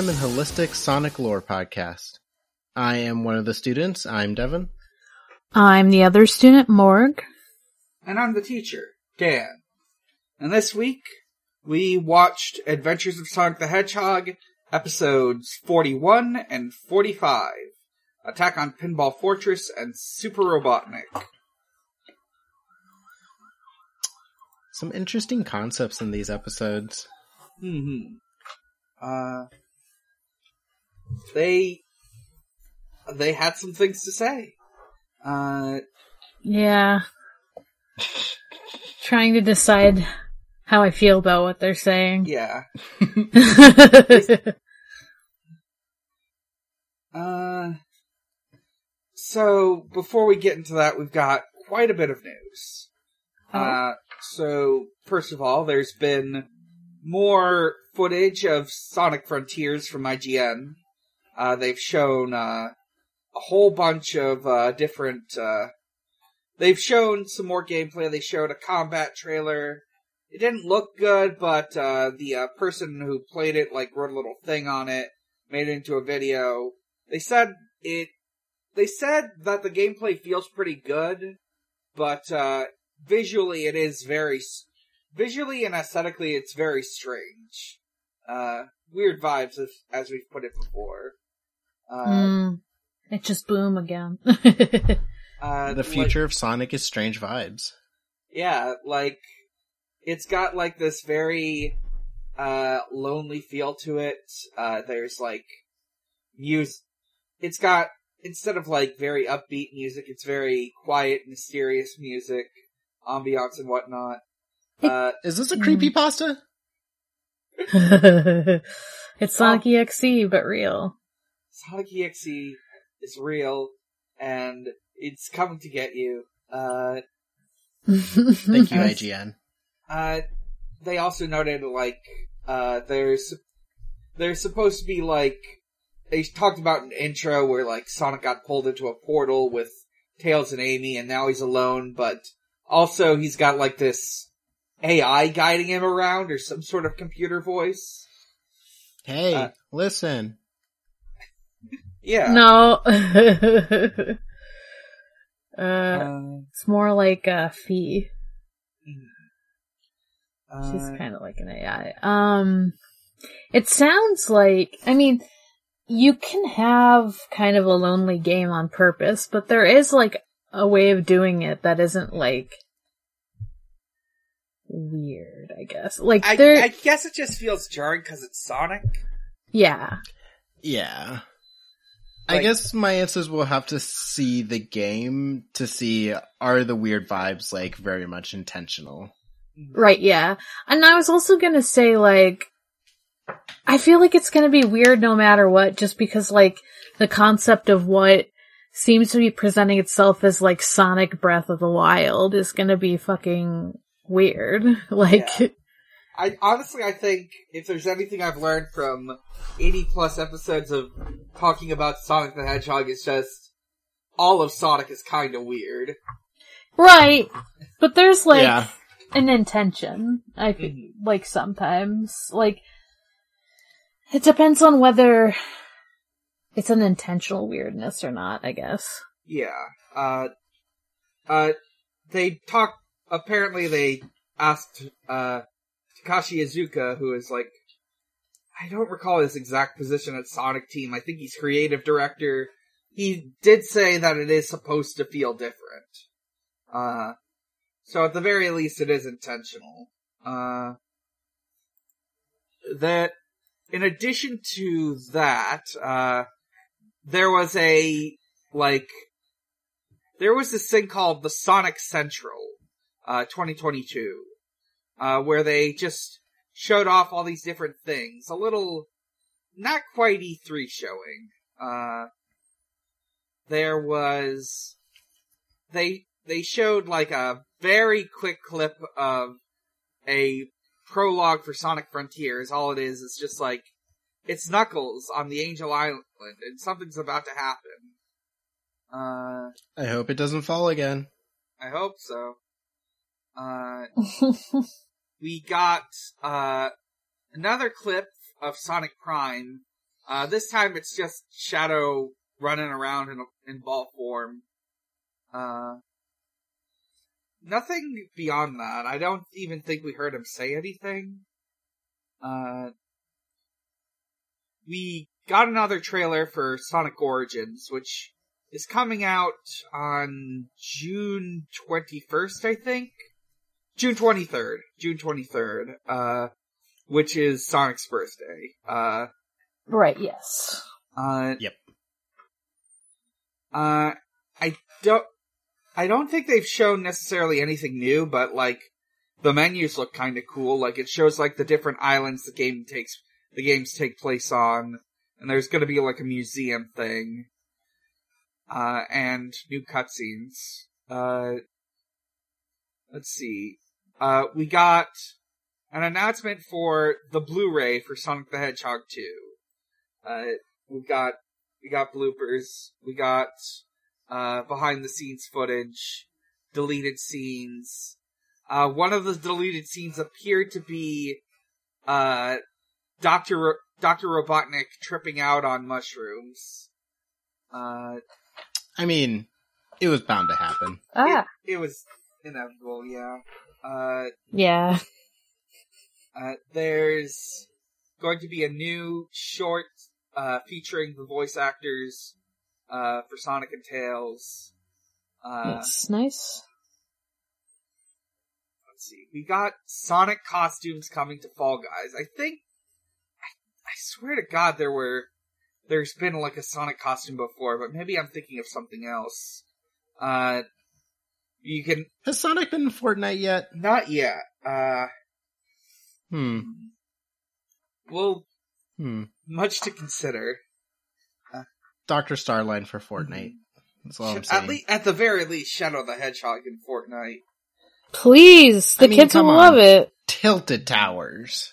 random and holistic Sonic lore podcast. I am one of the students. I'm Devon. I'm the other student, Morg. And I'm the teacher, Dan. And this week, we watched Adventures of Sonic the Hedgehog, episodes 41 and 45. Attack on Pinball Fortress and Super Robotnik. Some interesting concepts in these episodes. hmm Uh, they, they had some things to say. Uh, Yeah. Trying to decide how I feel about what they're saying. yeah. Uh, so before we get into that, we've got quite a bit of news. Uh, so first of all, there's been more footage of Sonic Frontiers from IGN. Uh, they've shown, uh, a whole bunch of, uh, different, uh, they've shown some more gameplay. They showed a combat trailer. It didn't look good, but, uh, the, uh, person who played it, like, wrote a little thing on it, made it into a video. They said it, they said that the gameplay feels pretty good, but, uh, visually it is very, visually and aesthetically it's very strange. Uh, weird vibes as we've put it before. Uh, Mm, it just boom again. uh, The like- future of Sonic is strange vibes. yeah, like, it's got like this very, uh, lonely feel to it. Uh, there's like, music, it's got, instead of like very upbeat music, it's very quiet, mysterious music, ambiance and whatnot. Uh, Is this a Mm. creepy pasta? it's Sonic EXE, but real. Sonic EXE is real, and it's coming to get you. Uh, Thank you, Yes. IGN. Uh, they also noted like uh, there's there's supposed to be like they talked about an intro where like Sonic got pulled into a portal with Tails and Amy, and now he's alone. But also he's got like this AI guiding him around or some sort of computer voice. Hey, Uh, listen. Yeah. no. uh, Uh, it's more like a Fi. She's uh, kind of like an AI. Um, it sounds like, I mean, you can have kind of a lonely game on purpose, but there is like a way of doing it that isn't like weird, I guess. Like I, there, I guess it just feels jarring because it's Sonic. yeah. Yeah. I guess my answers will have to see the game to see are the weird vibes like very much intentional. Right, yeah. And I was also gonna say, like, I feel like it's gonna be weird no matter what, just because, like, the concept of what seems to be presenting itself as, like, Sonic Breath of the Wild is gonna be fucking weird. Like, Yeah. I honestly, I think if there's anything I've learned from 80 plus episodes of talking about Sonic the Hedgehog, it's just all of Sonic is kind of weird. right. But there's, like, yeah. an intention. I feel Mhm. like sometimes, like, it depends on whether it's an intentional weirdness or not, I guess. Yeah. Uh, uh, they talk. Apparently, they asked uh, Takashi Iizuka, who is like, I don't recall his exact position at Sonic Team. I think he's creative director. He did say that it is supposed to feel different. Uh, so at the very least, it is intentional. Uh, that, in addition to that, uh, there was a, like, there was this thing called the Sonic Central, uh, 2022, uh, where they just showed off all these different things. A little, not quite E3 showing. Uh, there was, they, they showed like a very quick clip of a prologue for Sonic Frontiers. All it is is just like, it's Knuckles on the Angel Island and something's about to happen. Uh, I hope it doesn't fall again. I hope so. Uh, we got uh, another clip of Sonic Prime. Uh, this time it's just Shadow running around in, in ball form. Uh, nothing beyond that. I don't even think we heard him say anything. Uh, we got another trailer for Sonic Origins, which is coming out on June 21st, I think. June 23rd. June 23rd. Uh, which is Sonic's birthday. Uh, Right, yes. uh, Yep. Uh, I don't, I don't think they've shown necessarily anything new, but like, the menus look kinda cool. Like, it shows like the different islands the game takes, the games take place on, and there's gonna be like a museum thing. Uh, and new cutscenes. Uh, let's see. Uh, we got an announcement for the Blu-ray for Sonic the Hedgehog 2. Uh, we got we got bloopers, we got uh behind the scenes footage, deleted scenes. Uh one of the deleted scenes appeared to be uh Dr. Ro- Dr. Robotnik tripping out on mushrooms. Uh I mean, it was bound to happen. Ah, it, it was inevitable, yeah. Uh yeah. Uh, there's going to be a new short uh, featuring the voice actors uh, for Sonic and Tails. Uh, That's nice. Let's see. We got Sonic costumes coming to Fall Guys. I think. I, I swear to God, there were. There's been like a Sonic costume before, but maybe I'm thinking of something else. Uh, you can Has Sonic been in Fortnite yet? not yet. Uh, Hmm. well, Hmm. much to consider. Doctor Starline for Fortnite. That's all I'm saying. At least, at the very least, Shadow the Hedgehog in Fortnite. Please, the I mean, kids will on. love it. Tilted Towers.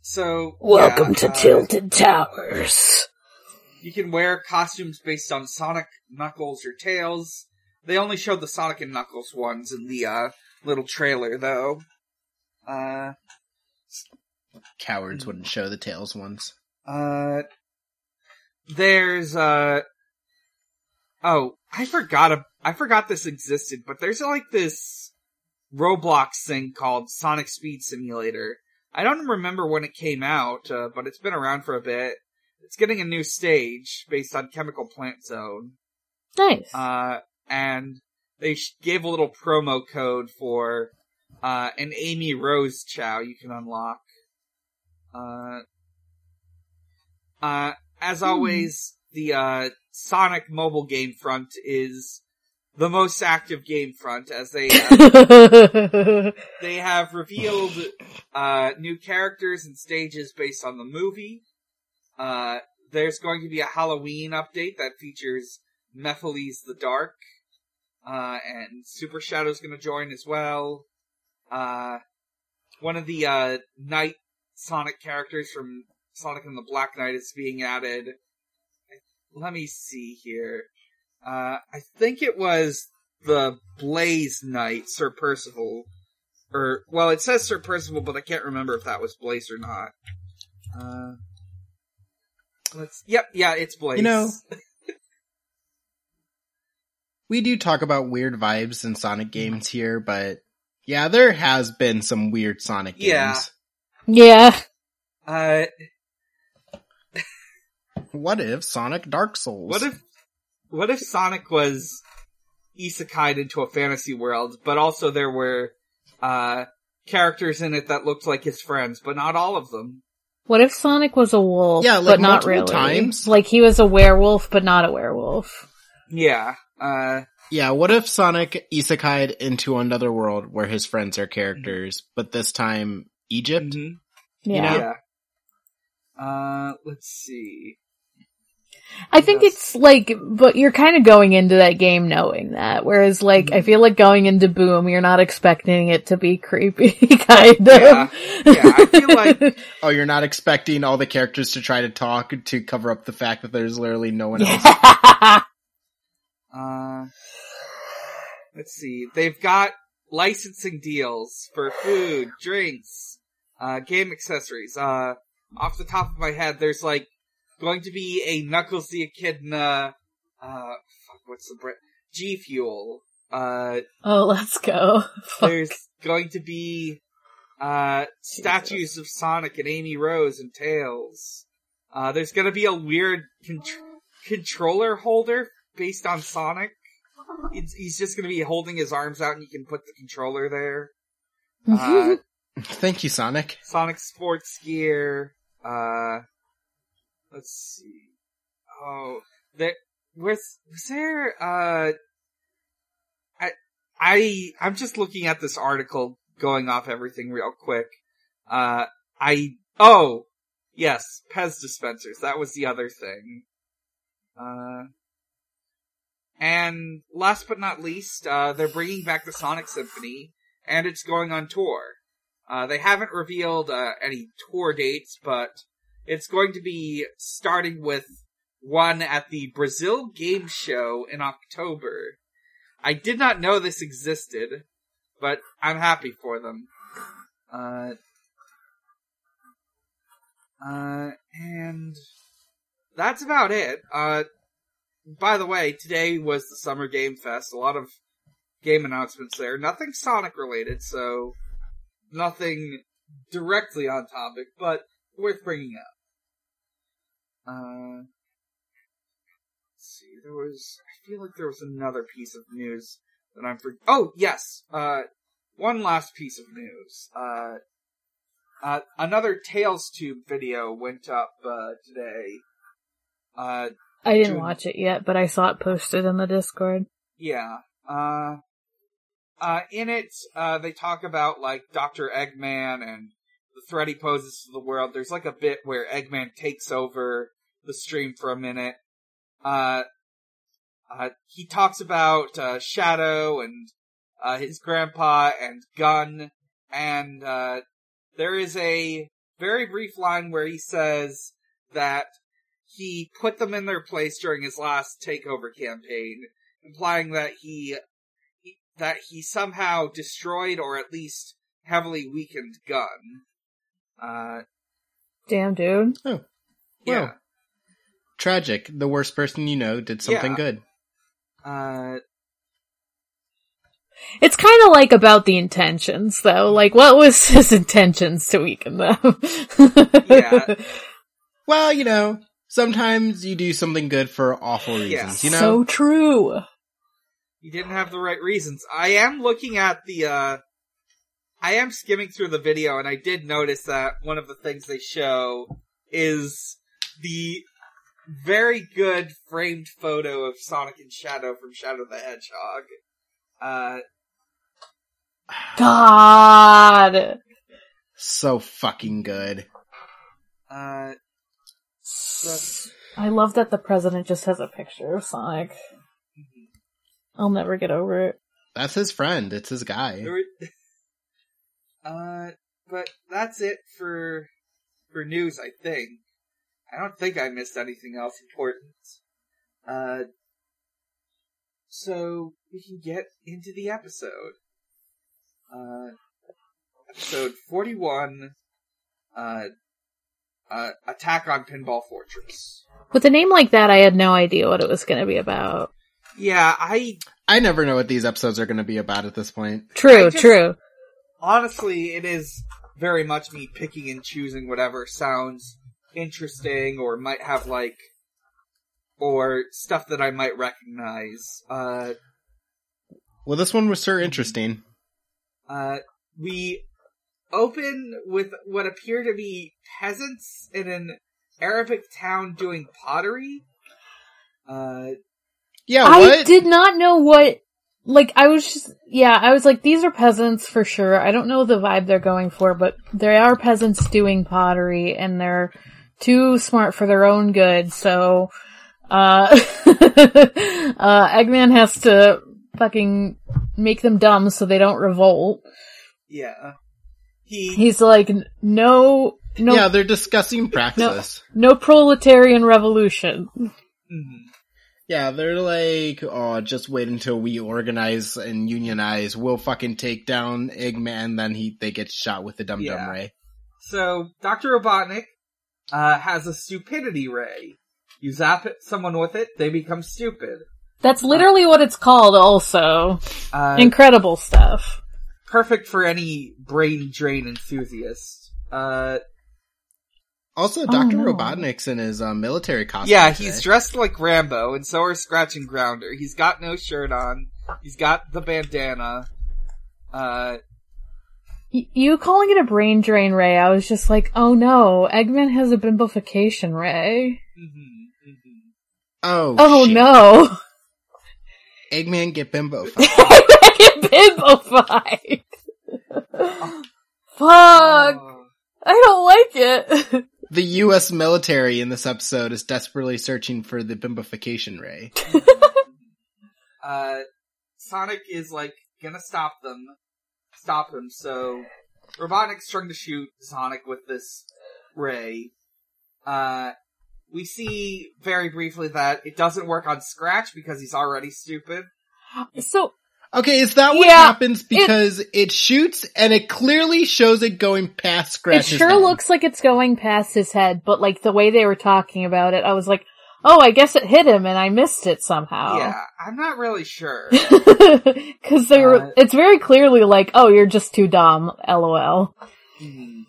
So Welcome yeah, to uh, Tilted Towers. You can wear costumes based on Sonic, Knuckles, or Tails. They only showed the Sonic and Knuckles ones in the uh, little trailer, though. Uh, Cowards wouldn't show the Tails ones. uh, there's uh, oh, I forgot. A, I forgot this existed, but there's like this Roblox thing called Sonic Speed Simulator. I don't remember when it came out, uh, but it's been around for a bit. It's getting a new stage based on Chemical Plant Zone. Nice. Uh, and they gave a little promo code for, uh, an Amy Rose Chao you can unlock. Uh, uh, as always, the, uh, Sonic mobile game front is the most active game front as they, uh, they have revealed, uh, new characters and stages based on the movie. Uh, there's going to be a Halloween update that features Mephiles the Dark. Uh, and Super Shadow's gonna join as well. Uh, one of the, uh, Night Sonic characters from Sonic and the Black Knight is being added. Let me see here. Uh, I think it was the Blaze Knight, Sir Percival. Or, well, it says Sir Percival, but I can't remember if that was Blaze or not. Uh, let's, yep, yeah, it's Blaze. You know, we do talk about weird vibes in Sonic games here, but yeah, there has been some weird Sonic games. Yeah. yeah. uh, What if Sonic Dark Souls? What if, what if Sonic was isekai'd into a fantasy world, but also there were, uh, characters in it that looked like his friends, but not all of them? What if Sonic was a wolf, Yeah, like but not multiple really? times. Like he was a werewolf, but not a werewolf. Yeah, uh, Yeah, what if Sonic isekai'd into another world where his friends are characters, but this time Egypt? mhm, Yeah. know? yeah. Uh, let's see. I think Yes. it's like, but you're kind of going into that game knowing that. Whereas like, I feel like going into Boom, you're not expecting it to be creepy, kind of. Yeah. Yeah, I feel like- Oh, you're not expecting all the characters to try to talk to cover up the fact that there's literally no one else. Uh, let's see. They've got licensing deals for food, drinks, uh, game accessories. Uh, off the top of my head, there's like going to be a Knuckles the Echidna, uh, fuck, what's the brand? G Fuel. Uh, Oh, let's go. Fuck. there's going to be, uh, statues of Sonic and Amy Rose and Tails. Uh, there's gonna be a weird con- controller holder based on Sonic. It's, he's just gonna be holding his arms out and you can put the controller there. Uh, Thank you, Sonic. Sonic sports gear. Uh, let's see. Oh, there was was there. Uh, I I I'm just looking at this article, going off everything real quick. Uh, I oh yes, Pez dispensers. That was the other thing. Uh. And last but not least, uh, they're bringing back the Sonic Symphony, and it's going on tour. Uh, they haven't revealed uh, any tour dates, but it's going to be starting with one at the Brazil Game Show in October. I did not know this existed, but I'm happy for them. Uh, uh, and that's about it. Uh, by the way, today was the Summer Game Fest. A lot of game announcements there. Nothing Sonic related, so nothing directly on topic, but worth bringing up. Uh, see. There was. I feel like there was another piece of news that I'm for. Oh yes. Uh, one last piece of news. Uh, uh, another Tails Tube video went up uh, today. Uh, I didn't June. watch it yet, but I saw it posted in the Discord. Yeah. Uh, uh, in it, uh, they talk about like Dr. Eggman and the threat he poses to the world. There's like a bit where Eggman takes over the stream for a minute. Uh, uh, he talks about, uh, Shadow and, uh, his grandpa and Gun. And, uh, there is a very brief line where he says that he put them in their place during his last takeover campaign, implying that he, he that he somehow destroyed or at least heavily weakened Gun. Uh, Damn, dude. Oh, yeah. Well. tragic. The worst person you know did something Yeah. good. Uh, It's kind of like about the intentions, though. Like, what was his intentions to weaken them? Yeah. Well, you know, sometimes you do something good for awful reasons. Yes. You know, So true. You didn't have the right reasons. I am looking at the, uh, I am skimming through the video and I did notice that one of the things they show is the very good framed photo of Sonic and Shadow from Shadow the Hedgehog. Uh, God. so fucking good. uh, I love that the president just has a picture of Sonic. I'll never get over it. That's his friend. It's his guy. uh, but that's it for, for news, I think. I don't think I missed anything else important. Uh, so we can get into the episode. Uh, episode 41, uh, uh, Attack on Pinball Fortress. With a name like that, I had no idea what it was going to be about. Yeah, I, I never know what these episodes are going to be about at this point. True, just- true. honestly, it is very much me picking and choosing whatever sounds interesting or might have like, or stuff that I might recognize. Uh, Well, this one was sure interesting. uh, we open with what appear to be peasants in an Arabic town doing pottery. Uh, Yeah, I did not know what, like, I was just, yeah, I was like, these are peasants for sure. I don't know the vibe they're going for, but they are peasants doing pottery and they're too smart for their own good, so, uh, uh, Eggman has to fucking make them dumb so they don't revolt. yeah. He, He's like, no, no, Yeah, they're discussing praxis. no proletarian revolution. Mhm. Yeah, they're like, oh, just wait until we organize and unionize. We'll fucking take down Eggman. Then he they get shot with the Dum Dum Yeah. Ray. So Dr. Robotnik uh, has a stupidity ray. You zap it, someone with it, they become stupid. That's literally what it's called also. Uh, Incredible stuff. Perfect for any brain drain enthusiast. Uh, Also, Oh, Doctor no. Robotnik's in his uh, military costume. yeah, today. he's dressed like Rambo, and so are Scratch and Grounder. He's got no shirt on. He's got the bandana. Uh, Y- you calling it a brain drain ray, I was just like, oh no, Eggman has a bimbofication ray. mhm, mhm. Oh, Oh shit. no. Eggman get bimbo. Get bimbofied. Fuck. Oh. I don't like it. the U.S. military in this episode is desperately searching for the bimbofication ray. uh, Sonic is like gonna stop them, stop him. So Robotnik's trying to shoot Sonic with this ray. Uh, we see very briefly that it doesn't work on Scratch because he's already stupid. so, Okay, is that what Yeah, happens? Because it, shoots and it clearly shows it going past it sure head. looks like it's going past his head, but like the way they were talking about it, I was like, oh, I guess it hit him and I missed it somehow. Yeah, I'm not really sure. Cause they were, Uh, it's very clearly like, oh, you're just too dumb, lol. Mhm.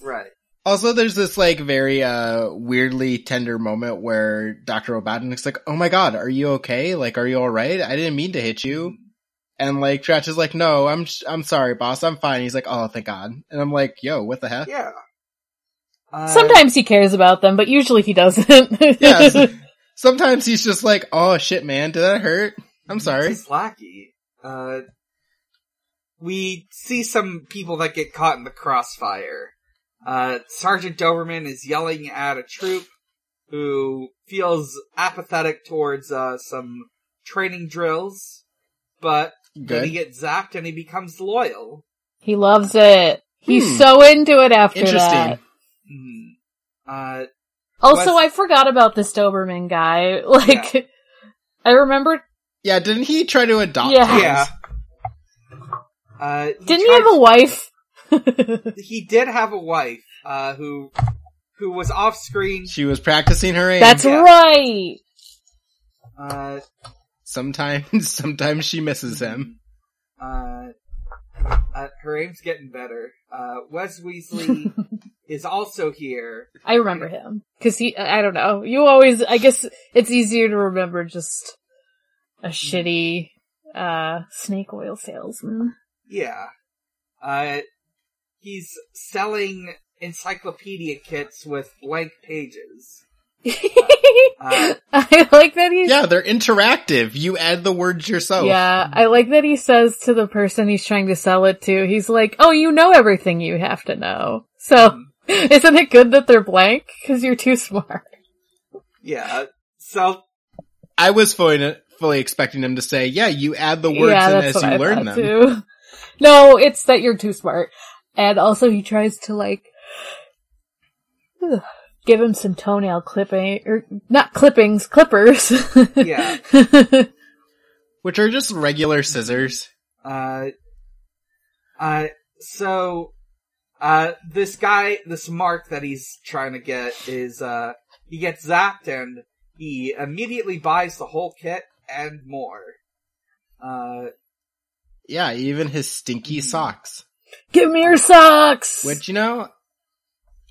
Right. Also, there's this like very uh weirdly tender moment where Dr. Robotnik's like, "Oh my god, are you okay? Like, are you all right? I didn't mean to hit you." And like Trash is like, "No, I'm I'm sorry, boss. I'm fine." He's like, "Oh, thank God." And I'm like, "Yo, what the heck?" Yeah. Uh, Sometimes he cares about them, but usually he doesn't. Yeah, Sometimes he's just like, "Oh shit, man, did that hurt? I'm sorry." This is Lackey. Uh, we see some people that get caught in the crossfire. Uh, Sergeant Doberman is yelling at a troop who feels apathetic towards, uh, some training drills, but then he gets zapped and he becomes loyal. he loves it. He's Hmm. so into it after that. Interesting. Mhm. Uh, Also, Wes- I forgot about this Doberman guy. Like, I remember, Yeah, didn't he try to adopt? Yeah. Tails? yeah. Uh, didn't he tried have a wife? he did have a wife uh, who who was off screen. She was practicing her aim. That's Yeah. right. Uh, sometimes sometimes she misses him. uh, uh, her aim's getting better. Uh, Wes Weasley is also here. I remember him. Cause he, I don't know. You always, I guess it's easier to remember just a shitty, uh, snake oil salesman. Yeah. Uh, he's selling encyclopedia kits with blank pages. Uh, I like that he's, Yeah, they're interactive. You add the words yourself. yeah, I like that he says to the person he's trying to sell it to, he's like, oh, you know everything you have to know. So, isn't it good that they're blank? Cause you're too smart. yeah. So, I was fully, fully expecting him to say, yeah, you add the words yeah, in as you I learn them. too. No, it's that you're too smart. And also he tries to like give him some toenail clipping or not clippings, clippers. Yeah. Which are just regular scissors. uh, uh, so, uh, this guy, this mark that he's trying to get is, uh, he gets zapped and he immediately buys the whole kit and more. Uh, Yeah, even his stinky Mhm. socks. Give me your socks! Which, you know,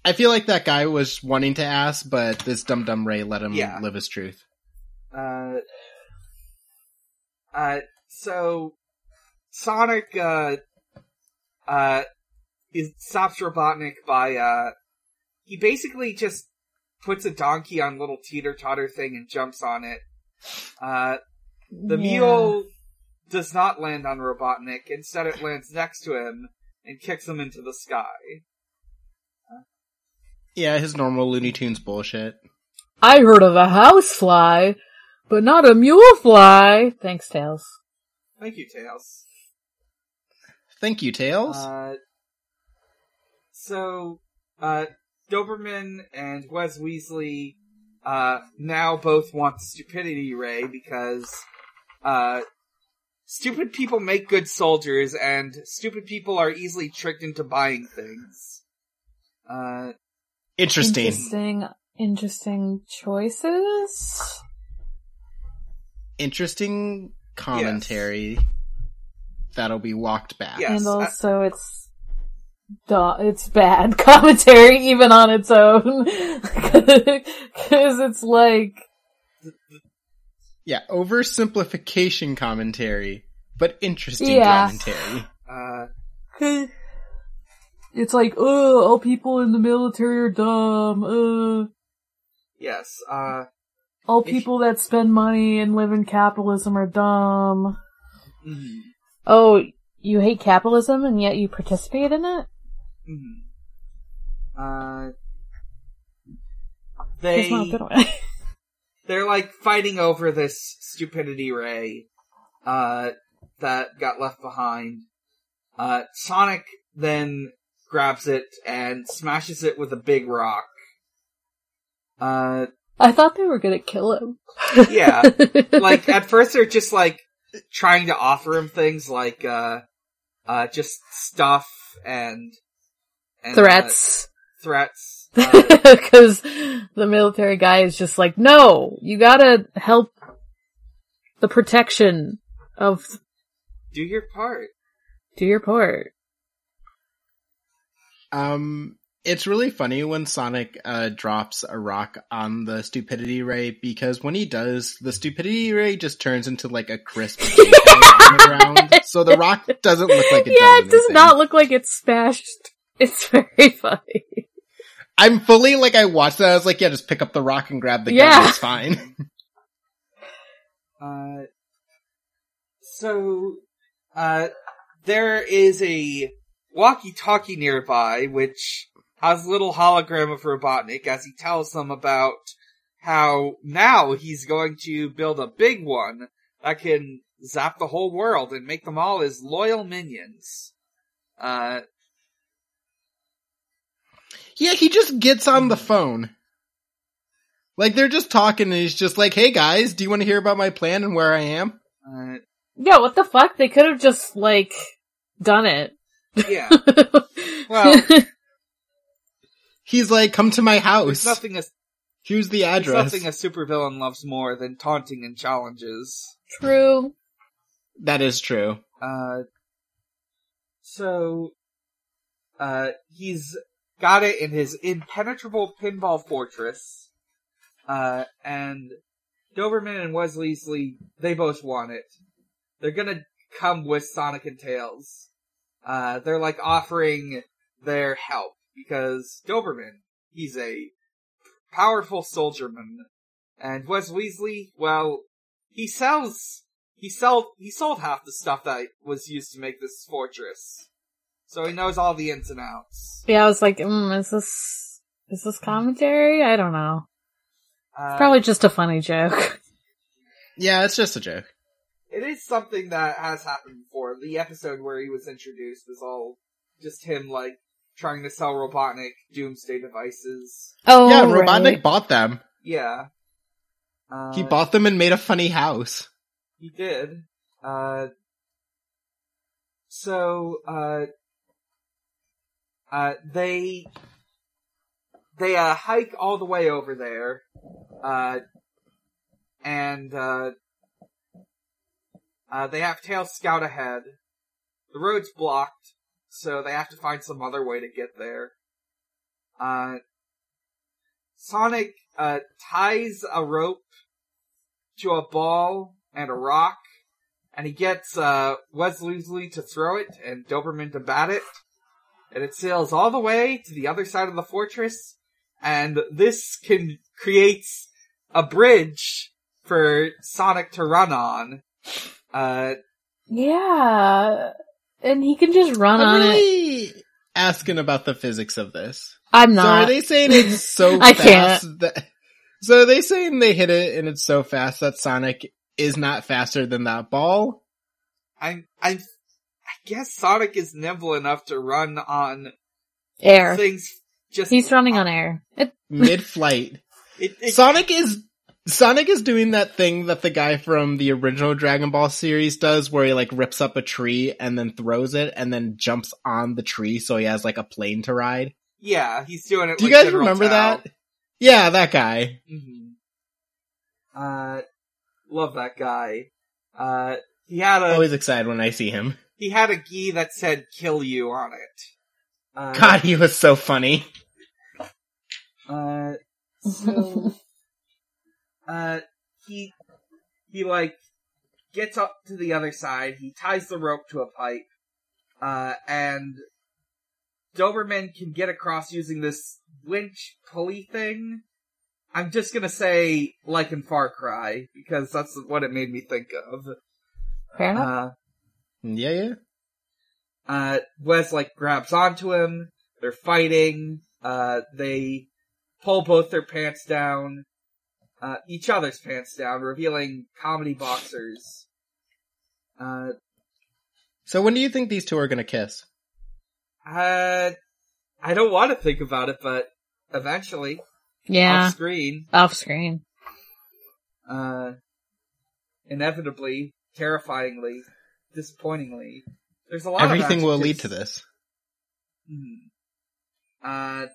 I feel like that guy was wanting to ask, but this Dum Dum Ray let him Yeah. live his truth. Uh, uh, so Sonic, uh, uh, is, stops Robotnik by, uh, he basically just puts a donkey on little teeter totter thing and jumps on it. Uh, the Yeah. mule does not land on Robotnik, instead it lands next to him and kicks him into the sky. Yeah, his normal Looney Tunes bullshit. I heard of a housefly, but not a mule fly. Thanks, Tails. Thank you, Tails. Thank you, Tails. Uh, so, uh, Doberman and Wes Weasley, uh, now both want the stupidity ray because, uh, stupid people make good soldiers and stupid people are easily tricked into buying things. Uh, Interesting. Interesting, interesting choices. Interesting commentary that'll be walked back. Yes, and I- also it's du- it's bad commentary even on its own because it's like Yeah, oversimplification commentary, but interesting Yeah. commentary. uh, it's like oh all people in the military are dumb uh yes, uh, all If- people that spend money and live in capitalism are dumb mhm, oh you hate capitalism and yet you participate in it mhm. uh, That's not a they, good one. they're like fighting over this stupidity ray, uh, that got left behind. Uh, Sonic then grabs it and smashes it with a big rock. Uh, I thought they were gonna kill him. yeah. like, at first they're just like, trying to offer him things like, uh, uh, just stuff and, and uh, threats. threats. Because the military guy is just like, no, you gotta help the protection of, do your part. do your part. Um, it's really funny when Sonic uh, drops a rock on the stupidity ray because when he does, the stupidity ray just turns into like a crisp JPEG on the ground. So the rock doesn't look like it yeah, does it does not look like it's smashed. It's very funny. I'm fully like I watched that. I was like, yeah, just pick up the rock and grab the gun. Yeah. It's fine. Uh, so, uh, there is a walkie-talkie nearby, which has a little hologram of Robotnik as he tells them about how now he's going to build a big one that can zap the whole world and make them all his loyal minions. Uh, yeah, he just gets on the phone. Like they're just talking and he's just like, hey guys, do you want to hear about my plan and where I am? uh, Yeah, what the fuck? They could have just, like, done it. yeah. Well, He's like, come to my There's house. nothing a, Here's the there's address. nothing a supervillain loves more than taunting and challenges. True. That is true. Uh, so, uh, he's got it in his impenetrable pinball fortress, uh, and Doberman and Wes Weasley, they both want it. They're gonna come with Sonic and Tails. Uh, they're like offering their help, because Doberman, he's a powerful soldierman, and Wes Weasley, well, he sells he sold he sold half the stuff that was used to make this fortress. So he knows all the ins and outs. Yeah, I was like, mm, is this, is this commentary? I don't know. Uh, Probably just a funny joke. Yeah, it's just a joke. it is something that has happened before. The episode where he was introduced was all just him like trying to sell Robotnik doomsday devices. Oh, yeah, right. Bought them. Yeah. Uh, He bought them and made a funny house. He did. Uh, so, uh, uh, they, they, uh, hike all the way over there, uh, and, uh, uh, they have Tails scout ahead. The road's blocked, so they have to find some other way to get there. Uh, Sonic, uh, ties a rope to a ball and a rock, and he gets uh, Wes Weasley to throw it and Doberman to bat it, and it sails all the way to the other side of the fortress, and this can creates a bridge for Sonic to run on. Uh, Yeah. And he can just run I'm on it. asking about the physics of this. I'm not. So are they saying it's so I fast that so are they saying they hit it and it's so fast that Sonic is not faster than that ball? I'm I, I guess Sonic is nimble enough to run on air. things just He's running on air. It, Mid flight. It, it, Sonic is Sonic is doing that thing that the guy from the original Dragon Ball series does where he like rips up a tree and then throws it and then jumps on the tree so he has like a plane to ride. yeah, he's doing it. Do you guys General remember Tao. that? Yeah, that guy. hmm Uh, love that guy. Uh, he had a Always excited when I see him. He had a gi that said "kill you" on it. Uh, God, he was so funny. Uh, so, uh, he, he like, gets up to the other side, he ties the rope to a pipe, uh, and Doberman can get across using this winch pulley thing. I'm just gonna say, like in Far Cry, because that's what it made me think of. Fair enough. Uh, Yeah, yeah. uh, Wes like grabs onto him. They're fighting. Uh, they pull both their pants down, uh, each other's pants down, revealing comedy boxers. Uh, So when do you think these two are gonna kiss? uh, I don't want to think about it, but eventually, yeah. off screen, Off screen. uh, inevitably, terrifyingly, disappointingly, there's a lot. Everything of will lead to this. Mhm. Uh,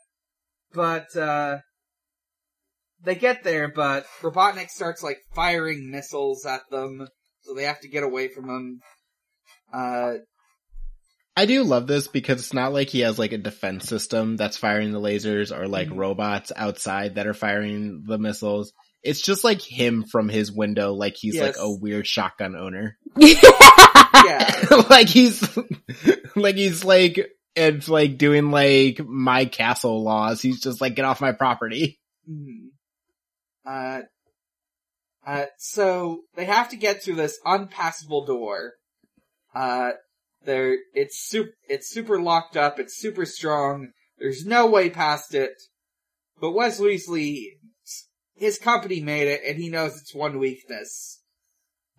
but, uh, they get there, but Robotnik starts, like, firing missiles at them, so they have to get away from him. Uh, I do love this because it's not like he has like a defense system that's firing the lasers or like Mhm. robots outside that are firing the missiles. It's just like him from his window, like he's Yes. like a weird shotgun owner. yeah, like he's like he's like it's like doing like my castle laws. He's just like get off my property. Mhm. Uh, uh, so they have to get through this unpassable door. Uh, there, it's super, it's super locked up, it's super strong, there's no way past it. But Wes Weasley, his company made it, and he knows it's one weakness.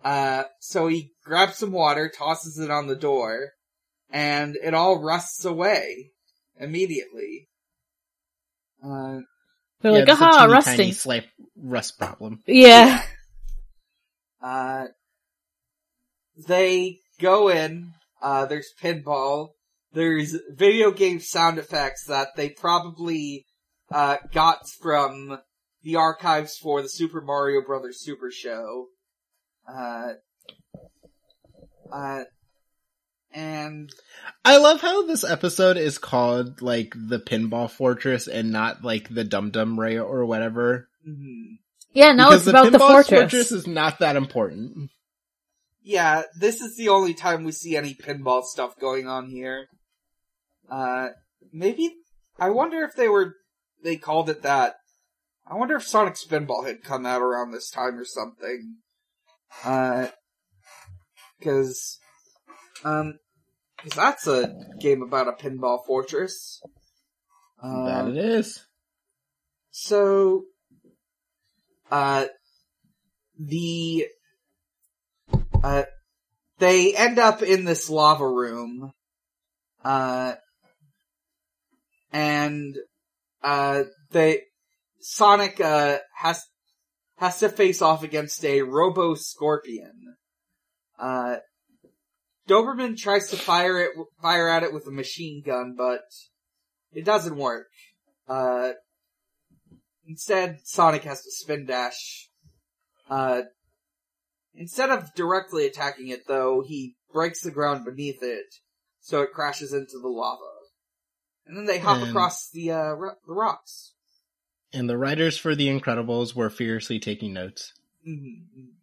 Uh, so he grabs some water, tosses it on the door, and it all rusts away immediately. Uh, They're Yeah, like, just a aha, teeny rusting. tiny slight rust problem. Yeah. Uh, they go in, uh, there's pinball, there's video game sound effects that they probably, uh, got from the archives for the Super Mario Brothers Super Show. Uh, uh, and, I love how this episode is called like the Pinball Fortress and not like the Dum Dum Ray or whatever. mhm. Yeah, no, because it's about the Pinball fortress. is not that important. yeah, this is the only time we see any pinball stuff going on here. Uh, maybe, I wonder if they were, they called it that. I wonder if Sonic Spinball had come out around this time or something. Uh, cause, um, cause that's a game about a pinball fortress. Uh, that it is. so, uh, the, uh, they end up in this lava room, uh, and, uh, they, Sonic, uh, has, has to face off against a Robo Scorpion. Uh, Doberman tries to fire it, fire at it with a machine gun, but it doesn't work. Uh, Instead, Sonic has to spin dash. Uh, instead of directly attacking it though, he breaks the ground beneath it, so it crashes into the lava. And then they hop And- across the, uh, ro- the rocks. And the writers for The Incredibles were furiously taking notes. Mhm.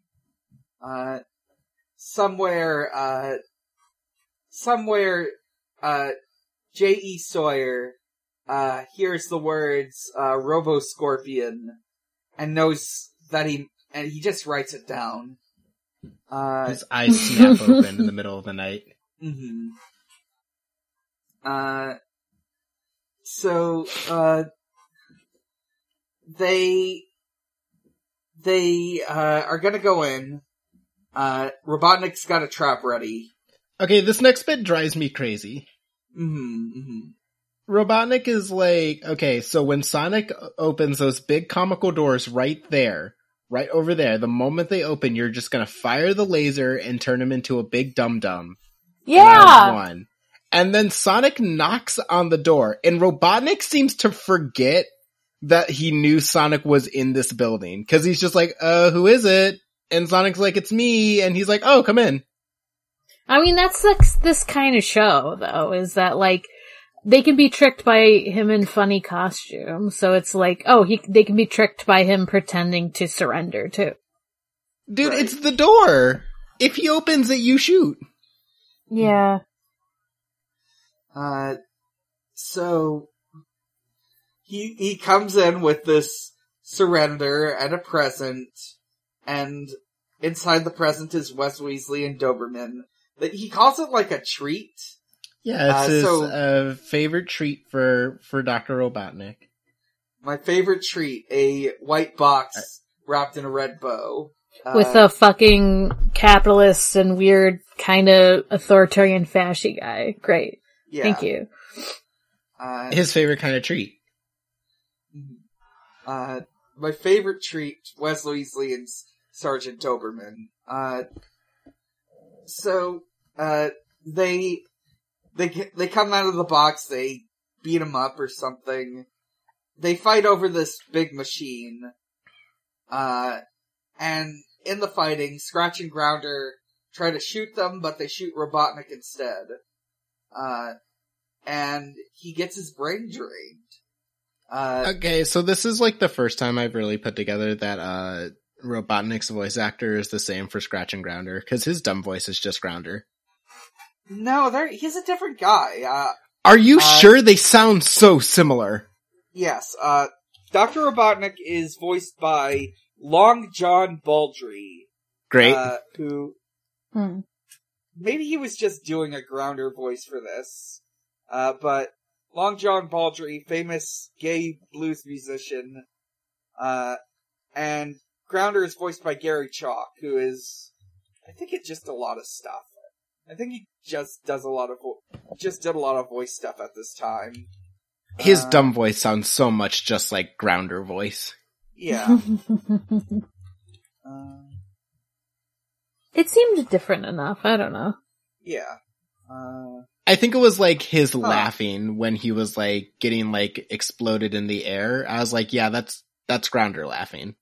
Uh, somewhere, uh, somewhere, uh, J.E. Sawyer, uh, hears the words, uh, Robo Scorpion, and knows that he, and he just writes it down. Uh, His eyes snap open in the middle of the night. hmm Uh, so, uh, they, they, uh, are gonna go in. Uh, Robotnik's got a trap ready. Okay, this next bit drives me crazy. hmm hmm Robotnik is like, okay, so when Sonic opens those big comical doors right there, right over there, the moment they open, you're just gonna fire the laser and turn him into a big dum dum. Yeah. One. And then Sonic knocks on the door, and Robotnik seems to forget that he knew Sonic was in this building. Cause he's just like, uh, who is it? And Sonic's like, it's me. And he's like, oh, come in. I mean, that's like this kind of show, though, is that like they can be tricked by him in funny costumes. So it's like, oh, he they can be tricked by him pretending to surrender too. Dude, Right. it's the door. If he opens it, you shoot. Yeah. Uh, so he he comes in with this surrender and a present, and inside the present is Wes Weasley and Doberman. That he calls it like a treat. Yeah, it's Uh, his so- uh, favorite treat for for Doctor Robotnik. My favorite treat: a white box wrapped in a red bow. Uh, With a fucking capitalist and weird kind of authoritarian fascy guy. Great. yeah, Thank you. Uh, His favorite kind of treat. Uh, my favorite treat, Wes Weasley and Sergeant Doberman. Uh, so, uh, they, they, they come out of the box, they beat him up or something. They fight over this big machine. Uh, and in the fighting, Scratch and Grounder try to shoot them, but they shoot Robotnik instead. Uh, and he gets his brain drained. Uh, Okay, so this is like the first time I've really put together that uh Robotnik's voice actor is the same for Scratch and Grounder because his dumb voice is just Grounder. No, there he's a different guy. Uh Are you Uh, sure they sound so similar? yes, uh Dr. Robotnik is voiced by Long John Baldry. Great. Uh, who Hmm. maybe he was just doing a grounder voice for this. Uh but Long John Baldry, famous gay blues musician, uh and Grounder is voiced by Gary Chalk, who is I think it's just a lot of stuff. I think he just does a lot of vo- just did a lot of voice stuff at this time. His uh, dumb voice sounds so much just like Grounder voice. Yeah. Uh, it seemed different enough. I don't know. yeah. Uh, I think it was like his laughing when he was like getting like exploded in the air. I was like, yeah, that's that's Grounder laughing.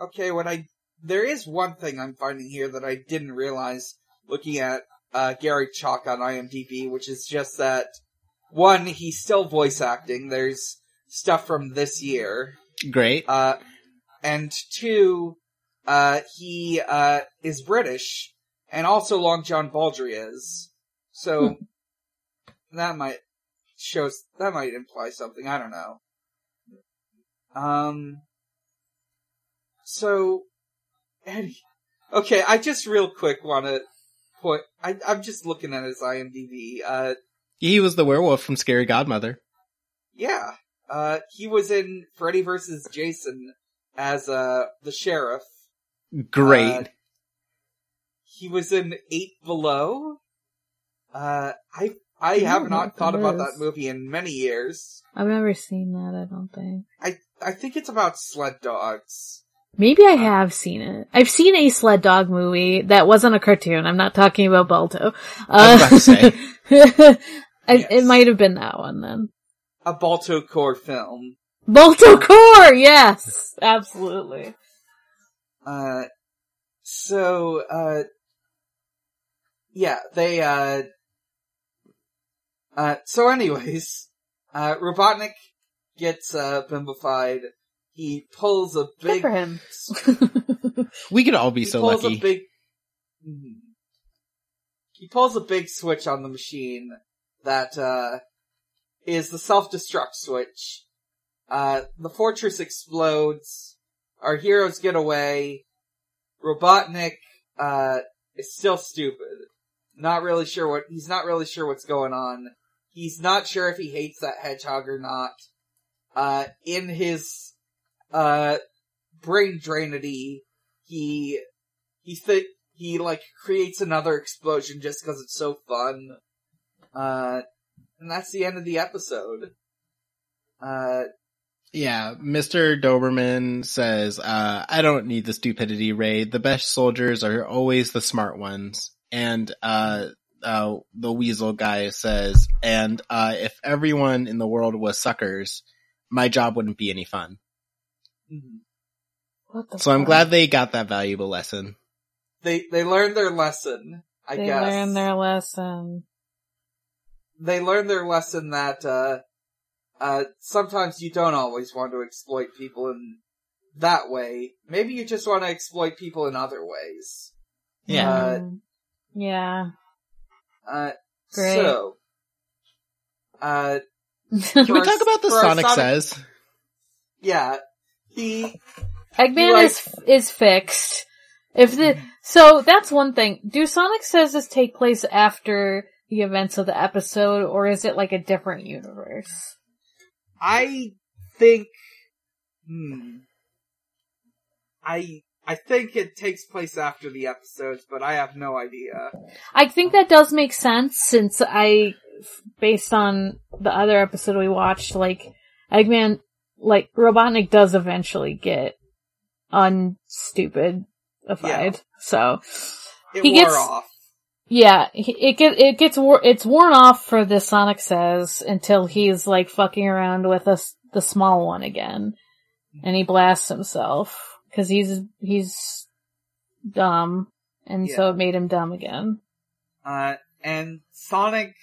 okay, when I there is one thing I'm finding here that I didn't realize looking at uh, Gary Chalk on IMDb, which is just that one, he's still voice acting. There's stuff from this year, Great. uh, and two, uh, he uh, is British, and also Long John Baldry is. So that might shows that might imply something. I don't know. Um. So, Eddie. Okay, I just real quick want to point. I, I'm just looking at his IMDb. Uh, He was the werewolf from Scary Godmother. yeah. Uh, he was in Freddy vs. Jason as uh the sheriff. Great. Uh, he was in Eight Below. Uh, I I I have not thought about is. that movie in many years. I've never seen that. I don't think. I I think it's about sled dogs. Maybe I have seen it. I've seen a sled dog movie that wasn't a cartoon. I'm not talking about Balto. I was about to say. I- Yes. It might have been that one then. A Balto core film. Balto Core, yes, absolutely. Uh, so, uh, yeah, they, uh, uh, so anyways, uh, Robotnik gets, uh, bimbified. He pulls a Good big, for him. We could all be he so pulls lucky. a big, Mhm. he pulls a big switch on the machine that, uh, is the self-destruct switch. Uh, the fortress explodes. Our heroes get away. Robotnik, uh, is still stupid. Not really sure what, he's not really sure what's going on. He's not sure if he hates that hedgehog or not. Uh, in his, uh, brain drainity, he, he th- he like creates another explosion just cause it's so fun. Uh, and that's the end of the episode. Uh, Yeah, Mr. Doberman says, uh, I don't need the stupidity raid. The best soldiers are always the smart ones. And, uh, uh, the weasel guy says, and, uh, if everyone in the world was suckers, my job wouldn't be any fun. mhm. What the So I'm glad they got that valuable lesson. they they learned their lesson. I they guess learned their lesson. they learned their lesson that uh, uh, sometimes you don't always want to exploit people in that way. Maybe you just want to exploit people in other ways. Yeah. Uh, yeah. Uh, Great. So, uh, Can we talk about the Sonic, Sonic- says? yeah, he Eggman like- is is fixed. If the so that's one thing. Do Sonic says this take place after the events of the episode, or is it like a different universe? I think, hmm, I I think it takes place after the episodes, but I have no idea. I think that does make sense since I, based on the other episode we watched, like Eggman, like Robotnik does eventually get unstupidified. Yeah. So It He wore gets- off. Yeah, it get it gets wor- it's worn off for the Sonic says until he's like fucking around with us the small one again, and he blasts himself because he's he's dumb, and so it made him dumb again. Uh, and Sonic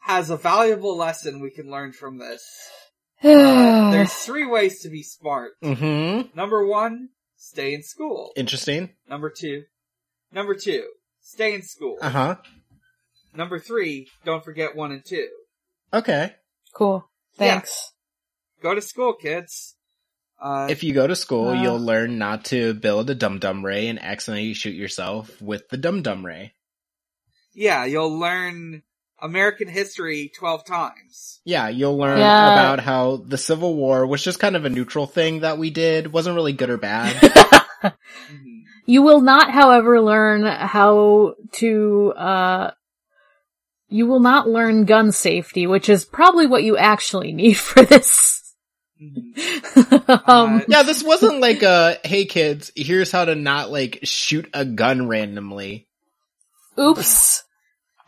has a valuable lesson we can learn from this. Uh, there's three ways to be smart. Mm-hmm. Number one, stay in school. Interesting. Number two, number two, stay in school. Uh-huh. Number three, don't forget one and two. Okay. cool. Yeah. Thanks. Go to school, kids. Uh, If you go to school, Wow. you'll learn not to build a dum dum ray and accidentally shoot yourself with the dum dum ray. yeah, you'll learn American history 12 times. Yeah, you'll learn Yeah. about how the Civil War was just kind of a neutral thing that we did. wasn't really good or bad. Mhm. You will not, however, learn how to, uh, you will not learn gun safety, which is probably what you actually need for this. Um, Uh, yeah, this wasn't like a, hey kids, here's how to not like shoot a gun randomly. oops.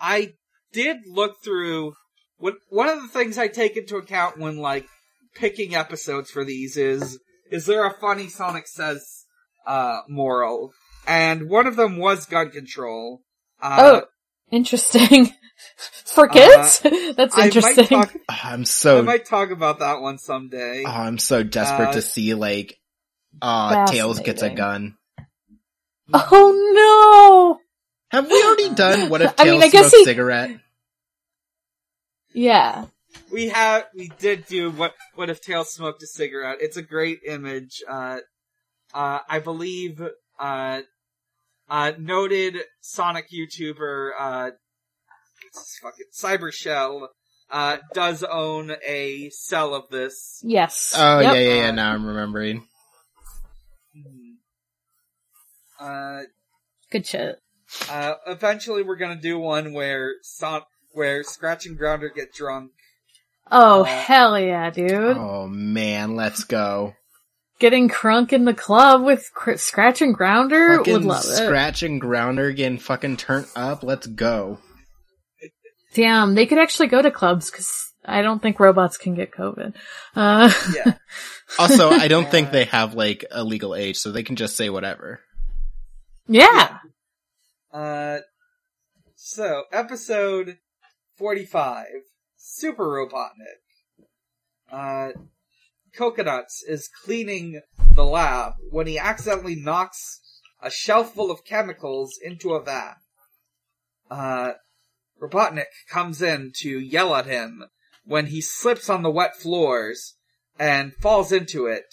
I did look through what one of the things I take into account when like picking episodes for these is is there a funny Sonic says uh moral? And one of them was gun control. Uh, Oh, interesting. For kids? That's I might interesting. talk Oh, I'm so. I might talk about that one someday. oh, I'm so desperate Uh, to see like, uh, Tails gets a gun. oh no! Have we already done what if I Tails mean, I guess he- cigarette? Yeah. We have we did do what what if Tails smoked a cigarette? It's a great image. Uh uh I believe uh uh noted Sonic YouTuber uh what's his fucking Cybershell uh does own a cel of this. Yes. Oh, Yep. yeah, yeah, yeah, now I'm remembering. Uh Good shit. uh eventually we're gonna do one where Son where Scratch and Grounder get drunk. Oh, Uh, hell yeah, dude. Oh man, let's go. Getting crunk in the club with cr- Scratch and Grounder would Fucking love it. Scratch and Grounder getting fucking turned up. Let's go. Damn, they could actually go to clubs because I don't think robots can get COVID. Uh, Yeah. Also, I don't think they have like a legal age, so they can just say whatever. yeah. Uh, so episode forty-five, Super Robotnik. Uh, Coconuts is cleaning the lab when he accidentally knocks a shelf full of chemicals into a vat. Uh, Robotnik comes in to yell at him when he slips on the wet floors and falls into it,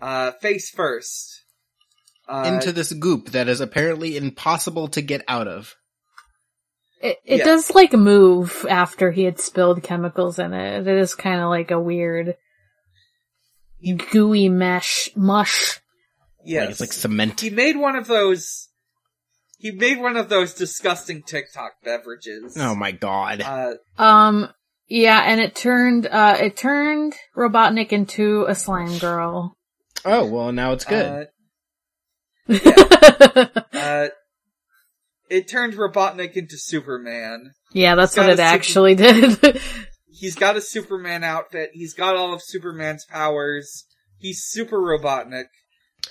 uh, face first. Uh, Into this goop that is apparently impossible to get out of. It, it Yeah. does like move after he had spilled chemicals in it. It is kind of like a weird gooey mesh mush. yes. Like it's like cement. He made one of those. He made one of those disgusting TikTok beverages. Oh my god. Uh, Um, Yeah, and it turned uh it turned Robotnik into a slime girl. Oh well, now it's good. Uh, uh, it turned Robotnik into Superman. yeah, that's what a it super- actually did. He's got a Superman outfit. He's got all of Superman's powers. He's super Robotnik.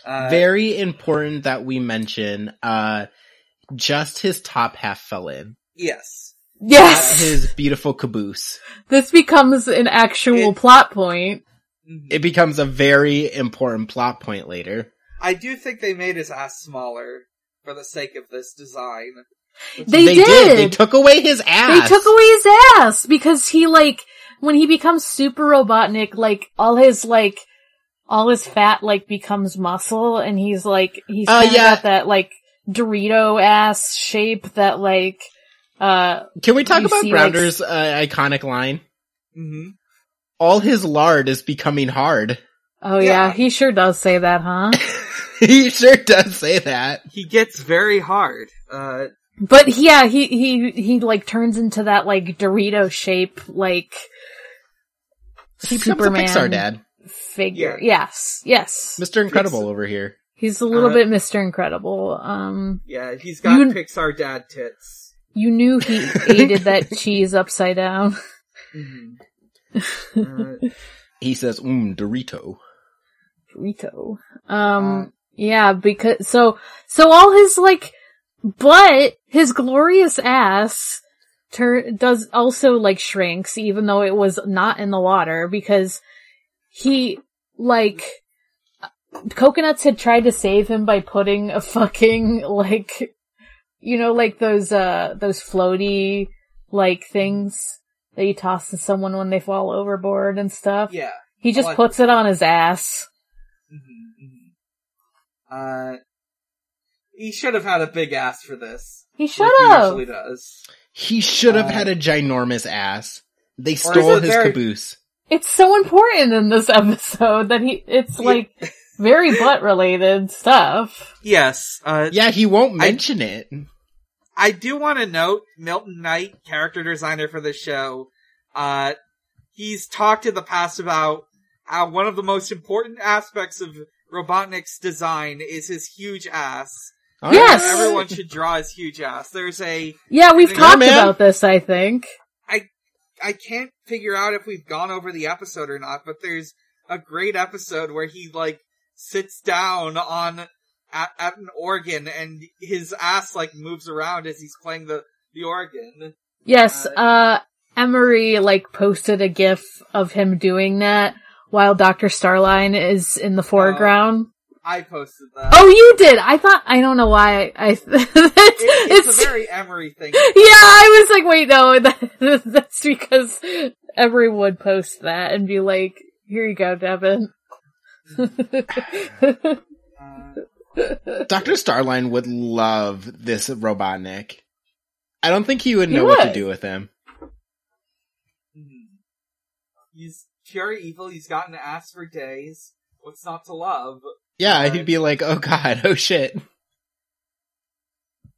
Uh, Very important that we mention. Uh, just his top half fell in. yes. Not yes, his beautiful caboose. this becomes an actual It- plot point. Mhm. It becomes a very important plot point later. I do think they made his ass smaller for the sake of this design. They, did. They took away his ass. They took away his ass because he like when he becomes super Robotnik, like all his like all his fat like becomes muscle, and he's like he's Uh, yeah. got that like Dorito ass shape that like uh Can we talk about see, like, uh, iconic line? hmm All his lard is becoming hard. oh yeah, Yeah. he sure does say that, huh? he sure does say that. He gets very hard. Uh, But yeah, he he he like turns into that like Dorito shape like He Superman a Pixar dad. figure. Yes, yes. Mr. Incredible over here. He's a little Uh, bit Mr. Incredible. Um, yeah, he's got You- Pixar dad tits. you knew he aided that cheese upside down. hmm Uh, He says, mmm, Dorito. Dorito. Um, yeah, because, so, so all his like, but his glorious ass tur- does also like shrinks even though it was not in the water because he, like, Coconuts had tried to save him by putting a fucking, like, you know, like those, uh, those floaty, like, things that you toss to someone when they fall overboard and stuff. yeah. He just like- puts it on his ass. hmm Uh, he should have had a big ass for this. He like should he have. usually does. He should have Uh, had a ginormous ass. They stole his very- caboose. It's so important in this episode that he, it's like very butt related stuff. Yes. Uh, Yeah, he won't mention it. I do want to note Milton Knight, character designer for the show. Uh, he's talked in the past about how one of the most important aspects of Robotnik's design is his huge ass. All Yes! Everyone should draw his huge ass. There's a, Yeah, we've talked man. about this, I think. I I can't figure out if we've gone over the episode or not, but there's a great episode where he like sits down on at, at an organ and his ass like moves around as he's playing the the organ. Yes, Uh, uh, Emery like posted a gif of him doing that while Dr. Starline is in the foreground. I posted that. oh, you did! I thought, I don't know why I, it's, It- it's, it's, a very Emery thing. yeah, I was like, wait, no, that, that's because Emery would post that and be like, here you go, Devon. Uh, Dr. Starline would love this Robotnik. I don't think he would He know what to do with him. mhm. He's pure evil. He's gotten ass for days. What's not to love? Yeah, Right. he'd be like, oh god, oh shit.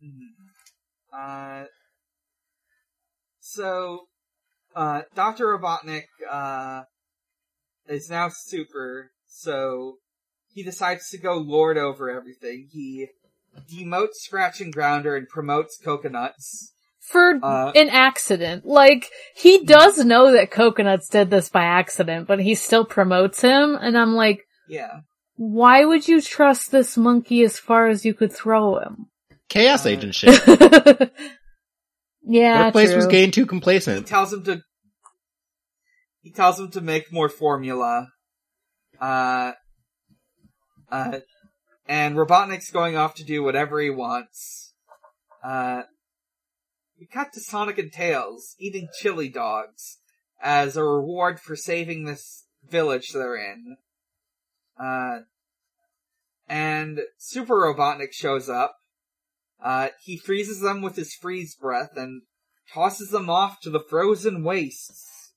Mhm. Uh, so, uh, Dr. Robotnik, uh, is now super, so he decides to go lord over everything. He demotes Scratch and Grounder and promotes Coconuts. For Uh, an accident. Like, he does know that Coconuts did this by accident, but he still promotes him, and I'm like, yeah. why would you trust this monkey as far as you could throw him? Chaos Uh, agent shit. yeah, Workplace true. was getting too complacent. He complacent. tells him to, he tells him to make more formula. Uh, uh, and Robotnik's going off to do whatever he wants. Uh, we cut to Sonic and Tails eating chili dogs as a reward for saving this village they're in. Uh, and Super Robotnik shows up. Uh, he freezes them with his freeze breath and tosses them off to the frozen wastes.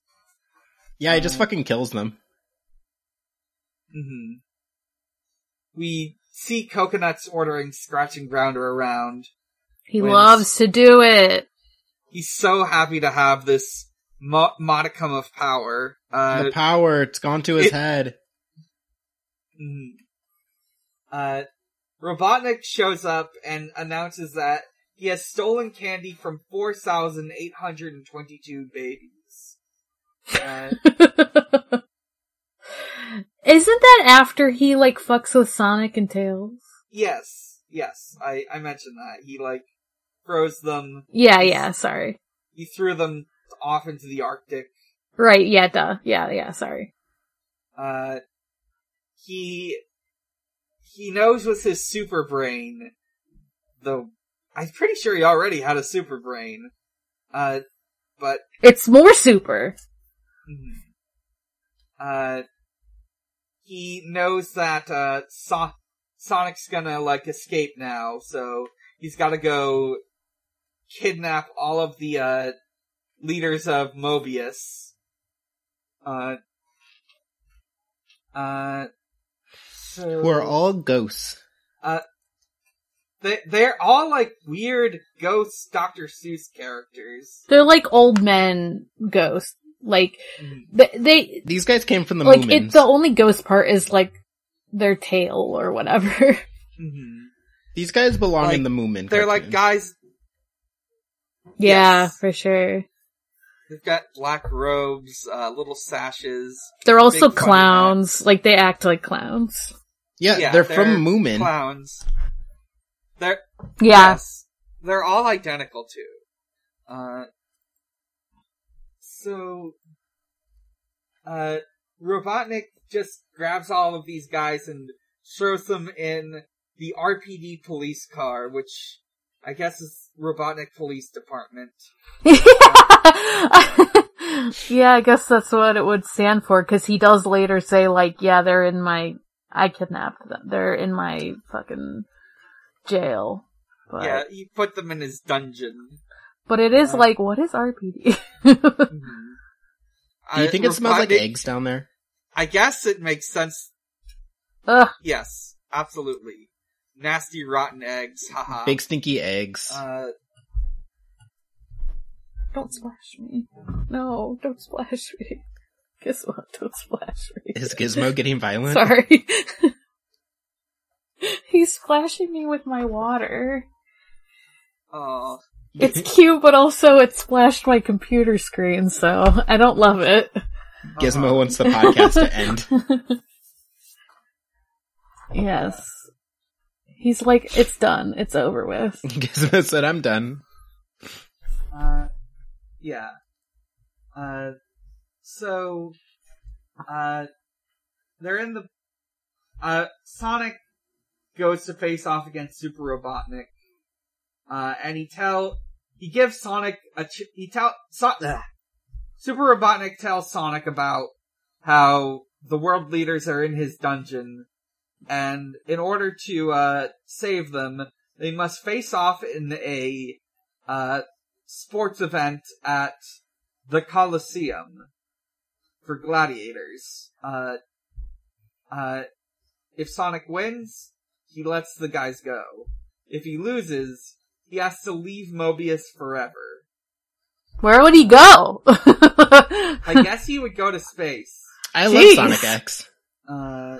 Yeah, he just uh, fucking kills them. Hmm We see Coconuts ordering Scratch and Grounder around. He wins. loves to do it. He's so happy to have this mo- modicum of power. Uh, the power, it's gone to his it- head. mm. uh, Robotnik shows up and announces that he has stolen candy from 4,822 babies. Uh, Isn't that after he like fucks with Sonic and Tails? yes, yes, I, I mentioned that. He like throws them, Yeah, yeah, sorry. he threw them off into the Arctic. Right, yeah, duh. Yeah, yeah, sorry. Uh, he, he knows with his super brain, though I'm pretty sure he already had a super brain. Uh, but, It's more super. mhm. uh, he knows that, uh, so- Sonic's gonna, like, escape now, so he's gotta go kidnap all of the, uh, leaders of Mobius. Uh, uh, so... Who are all ghosts. They, they're all like weird ghost Dr. Seuss characters. They're like old men ghosts. Like, they, they These guys came from the like, Moomins. it, the only ghost part is like their tail or whatever. Mhm. These guys belong Like, in the Moomin. They're like guys, yeah, Yes. for sure. they've got black robes, uh, little sashes. They're also Big funny clowns. Like, they act like clowns. Yeah, Yeah, they're, they're from Moomin. Clowns. They're, Yeah. yes, they're all identical too. Uh, so, uh, Robotnik just grabs all of these guys and throws them in the RPD police car, which I guess is Robotnik Police Department. yeah, I guess that's what it would stand for, cause he does later say like, yeah, they're in my, I kidnapped them. They're in my fucking jail. But, Yeah, he put them in his dungeon. But it is Uh, like, what is RPD? Mhm. Do you I- think it smells like Robotnik- eggs down there? I guess it makes sense. Ugh. Yes, absolutely. Nasty rotten eggs, haha. Big stinky eggs. Uh, Don't splash me. No, don't splash me. Gizmo, don't splash me. Is Gizmo getting violent? Sorry. He's splashing me with my water. oh, It's cute, but also it splashed my computer screen, so I don't love it. Gizmo uh-huh. wants the podcast to end. yes. He's like, it's done. It's over with. Gizmo said, I'm done. Uh, yeah. Uh, so, uh, they're in the, uh, Sonic goes to face off against Super Robotnik, uh, and he tell, he gives Sonic a, ch- he tell, so- Super Robotnik tells Sonic about how the world leaders are in his dungeon, and in order to, uh, save them, they must face off in a, uh, sports event at the Coliseum for gladiators. Uh, uh, if Sonic wins, he lets the guys go. If he loses, he has to leave Mobius forever. Where would he go? I guess he would go to space. I love Sonic X. Uh,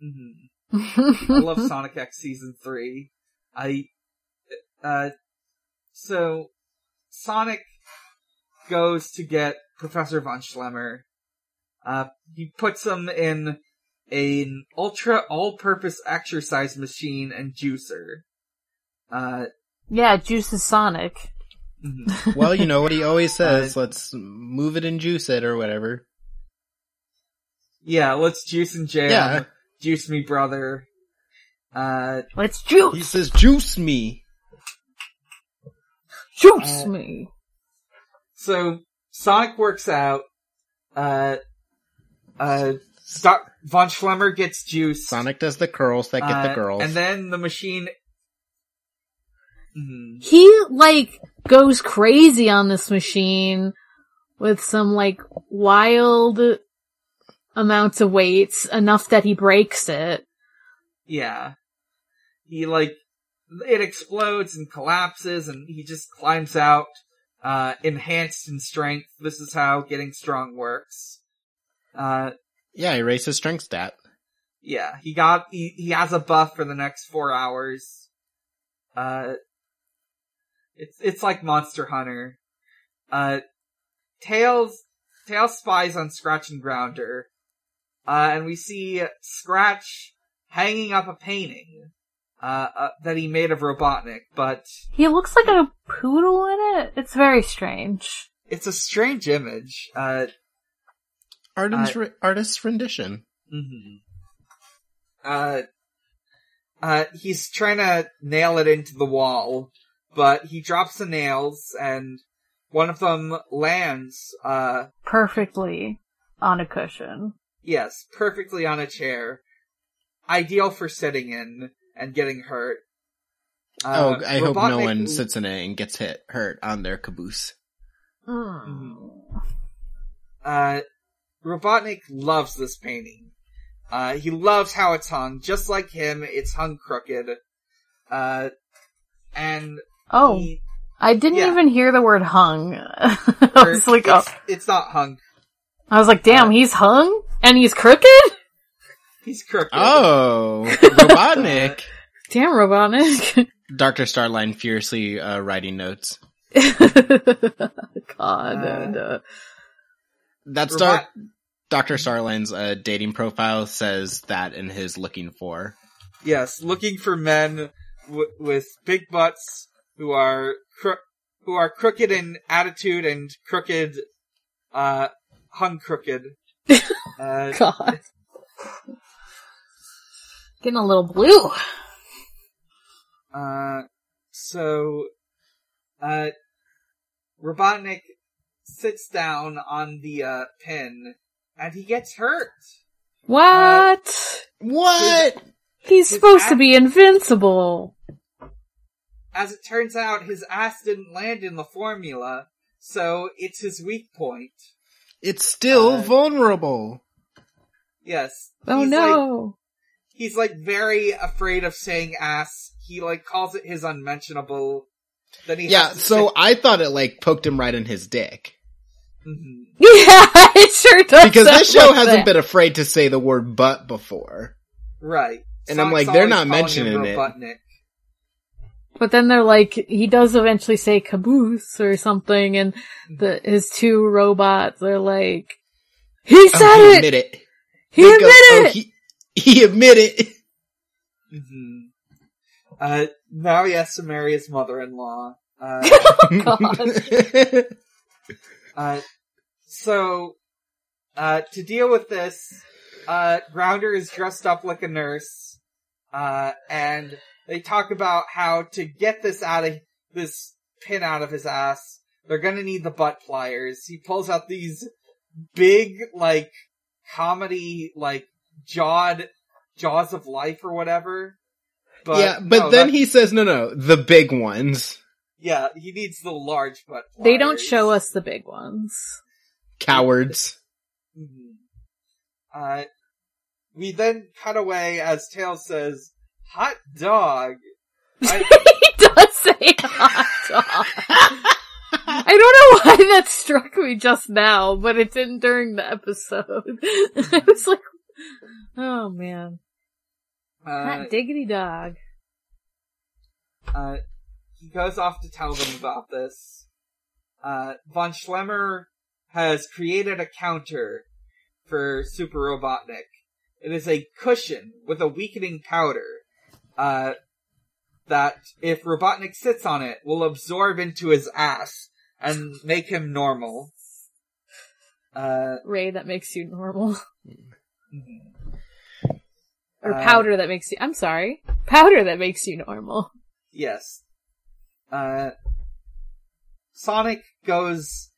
mhm. I love Sonic X Season 3. I, uh, so, Sonic goes to get Professor Von Schlemmer. Uh, he puts him in an ultra all-purpose exercise machine and juicer. Uh, yeah, Juice is Sonic. mhm. Well, you know what he always says. Uh, Let's move it and juice it or whatever. yeah, let's juice and jam. Yeah. Juice me, brother. Uh, Let's juice! He says, juice me. juice uh, me! So Sonic works out. Uh, uh, Doc- Von Schlemmer gets juice. Sonic does the curls that get uh, the girls. and then the machine. Mhm. He, like, goes crazy on this machine with some, like, wild amounts of weights, enough that he breaks it. Yeah, he like it explodes and collapses, and he just climbs out, uh, enhanced in strength. This is how getting strong works. Uh, Yeah, he raised his strength stat. yeah, he got, he, he has a buff for the next four hours. Uh, it's, it's like Monster Hunter. Uh, Tails, Tails spies on Scratch and Grounder. Uh, and we see Scratch hanging up a painting, uh, uh, that he made of Robotnik, but He looks like a poodle in it. It's very strange. it's a strange image. Uh, Artist's, Uh, re- artist's rendition. hmm Uh, uh, he's trying to nail it into the wall, but he drops the nails and one of them lands, uh, Perfectly on a cushion. yes, perfectly on a chair. Ideal for sitting in and getting hurt. oh, Uh, I hope no one sits in it and gets hit, hurt on their caboose. Mm. Uh, Robotnik loves this painting. Uh, he loves how it's hung. Just like him, it's hung crooked. Uh, and Oh, he, I didn't yeah. even hear the word hung. I was like, oh, it's, it's not hung. I was like, damn, uh, he's hung and he's crooked. He's crooked. Oh, Robotnik. Damn, Robotnik. Dr. Starline fiercely uh, writing notes. God, Uh, and, uh, That's Robot- Dar- Dr. Starline's uh, dating profile says that in his looking for. Yes, looking for men w- with big butts who are cro- who are crooked in attitude and crooked, uh, hung crooked. Uh, God. Getting a little blue. uh, so, uh, Robotnik sits down on the, uh, pin and he gets hurt. What? What? He's his supposed to be invincible. As it turns out, his ass didn't land in the formula, so it's his weak point. It's still Uh, vulnerable. Yes. Oh He's like- no. he's like very afraid of saying ass. He like calls it his unmentionable. Then he Yeah, has to so I thought it like poked him right in his dick. say- Mhm. Yeah, it sure does. Because this show hasn't that. been afraid to say the word butt before. right. And I'm like, they're not mentioning it. Robotnik. But then they're like, he does eventually say caboose or something, and the his two robots are like, he said oh, he it. admit it. He They go, admitted oh, it. He, he admitted. Uh, now he has to marry his mother-in-law. Uh, God. uh, so, uh, to deal with this, uh, Grounder is dressed up like a nurse, uh, and they talk about how to get this out of, this pin out of his ass, they're gonna need the butt pliers. He pulls out these big, like, comedy, like, jawed, jaws of life or whatever. But, yeah, but no, then that- he says, no, no, the big ones. yeah, he needs the large butt pliers. They don't show us the big ones. Cowards. Mhm. Uh, we then cut away as Tails says, hot dog. I, he does say hot dog. I don't know why that struck me just now, but it didn't during the episode. I was like, oh man. uh, Hot diggity dog. uh, he goes off to tell them about this. Uh, Von Schlemmer has created a counter for Super Robotnik. It is a cushion with a weakening powder, uh, that if Robotnik sits on it will absorb into his ass and make him normal. Uh, Ray that makes you normal. Or Uh, powder that makes you, I'm sorry. Powder that makes you normal. yes. Uh, Sonic goes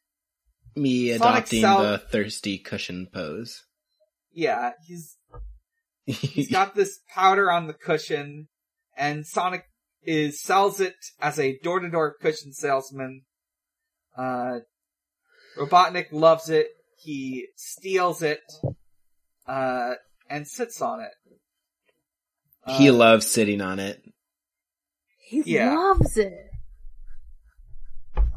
Me Sonic adopting Sal- the thirsty cushion pose. Yeah, he's he's got this powder on the cushion, and Sonic is sells it as a door to door cushion salesman. Uh, Robotnik loves it. He steals it, uh, and sits on it. he Uh, loves sitting on it. He Yeah. loves it.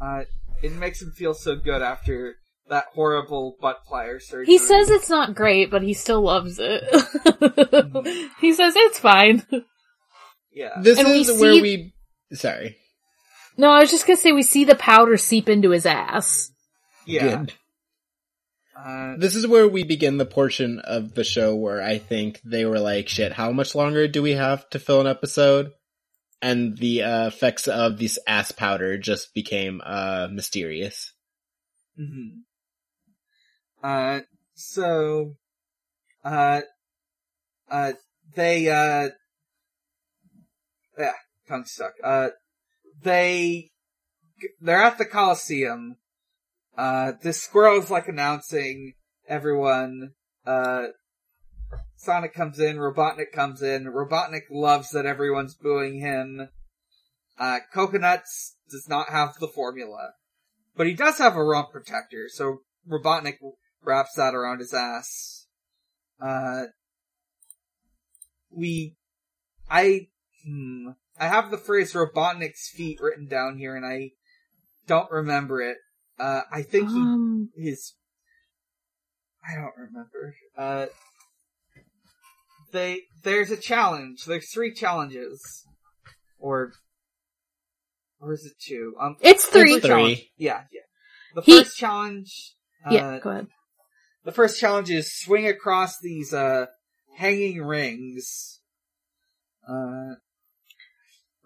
Uh, it makes him feel so good after that horrible butt plier surgery. He says it's not great, but he still loves it. he says it's fine. yeah. This And we is where see- we. Sorry. No, I was just gonna say we see the powder seep into his ass. Yeah. Good. Uh, This is where we begin the portion of the show where I think they were like, shit, how much longer do we have to fill an episode? And the uh, effects of this ass powder just became uh, mysterious. mhm. Uh, so, uh, uh, they, uh, yeah, tongue stuck. Uh, they, they're at the Coliseum. Uh, this squirrel is like announcing everyone, uh, Sonic comes in, Robotnik comes in, Robotnik loves that everyone's booing him. Uh, Coconuts does not have the formula. But he does have a rump protector, so Robotnik wraps that around his ass. Uh, we, I, hmm, I have the phrase Robotnik's feet written down here and I don't remember it. Uh, I think he, Um, his, I don't remember. Uh, they, there's a challenge. There's three challenges. Or, or is it two? Um, it's three. It's three. challenge- Yeah, yeah. The He- first challenge, uh, yeah, go ahead. The first challenge is swing across these, uh, hanging rings. Uh,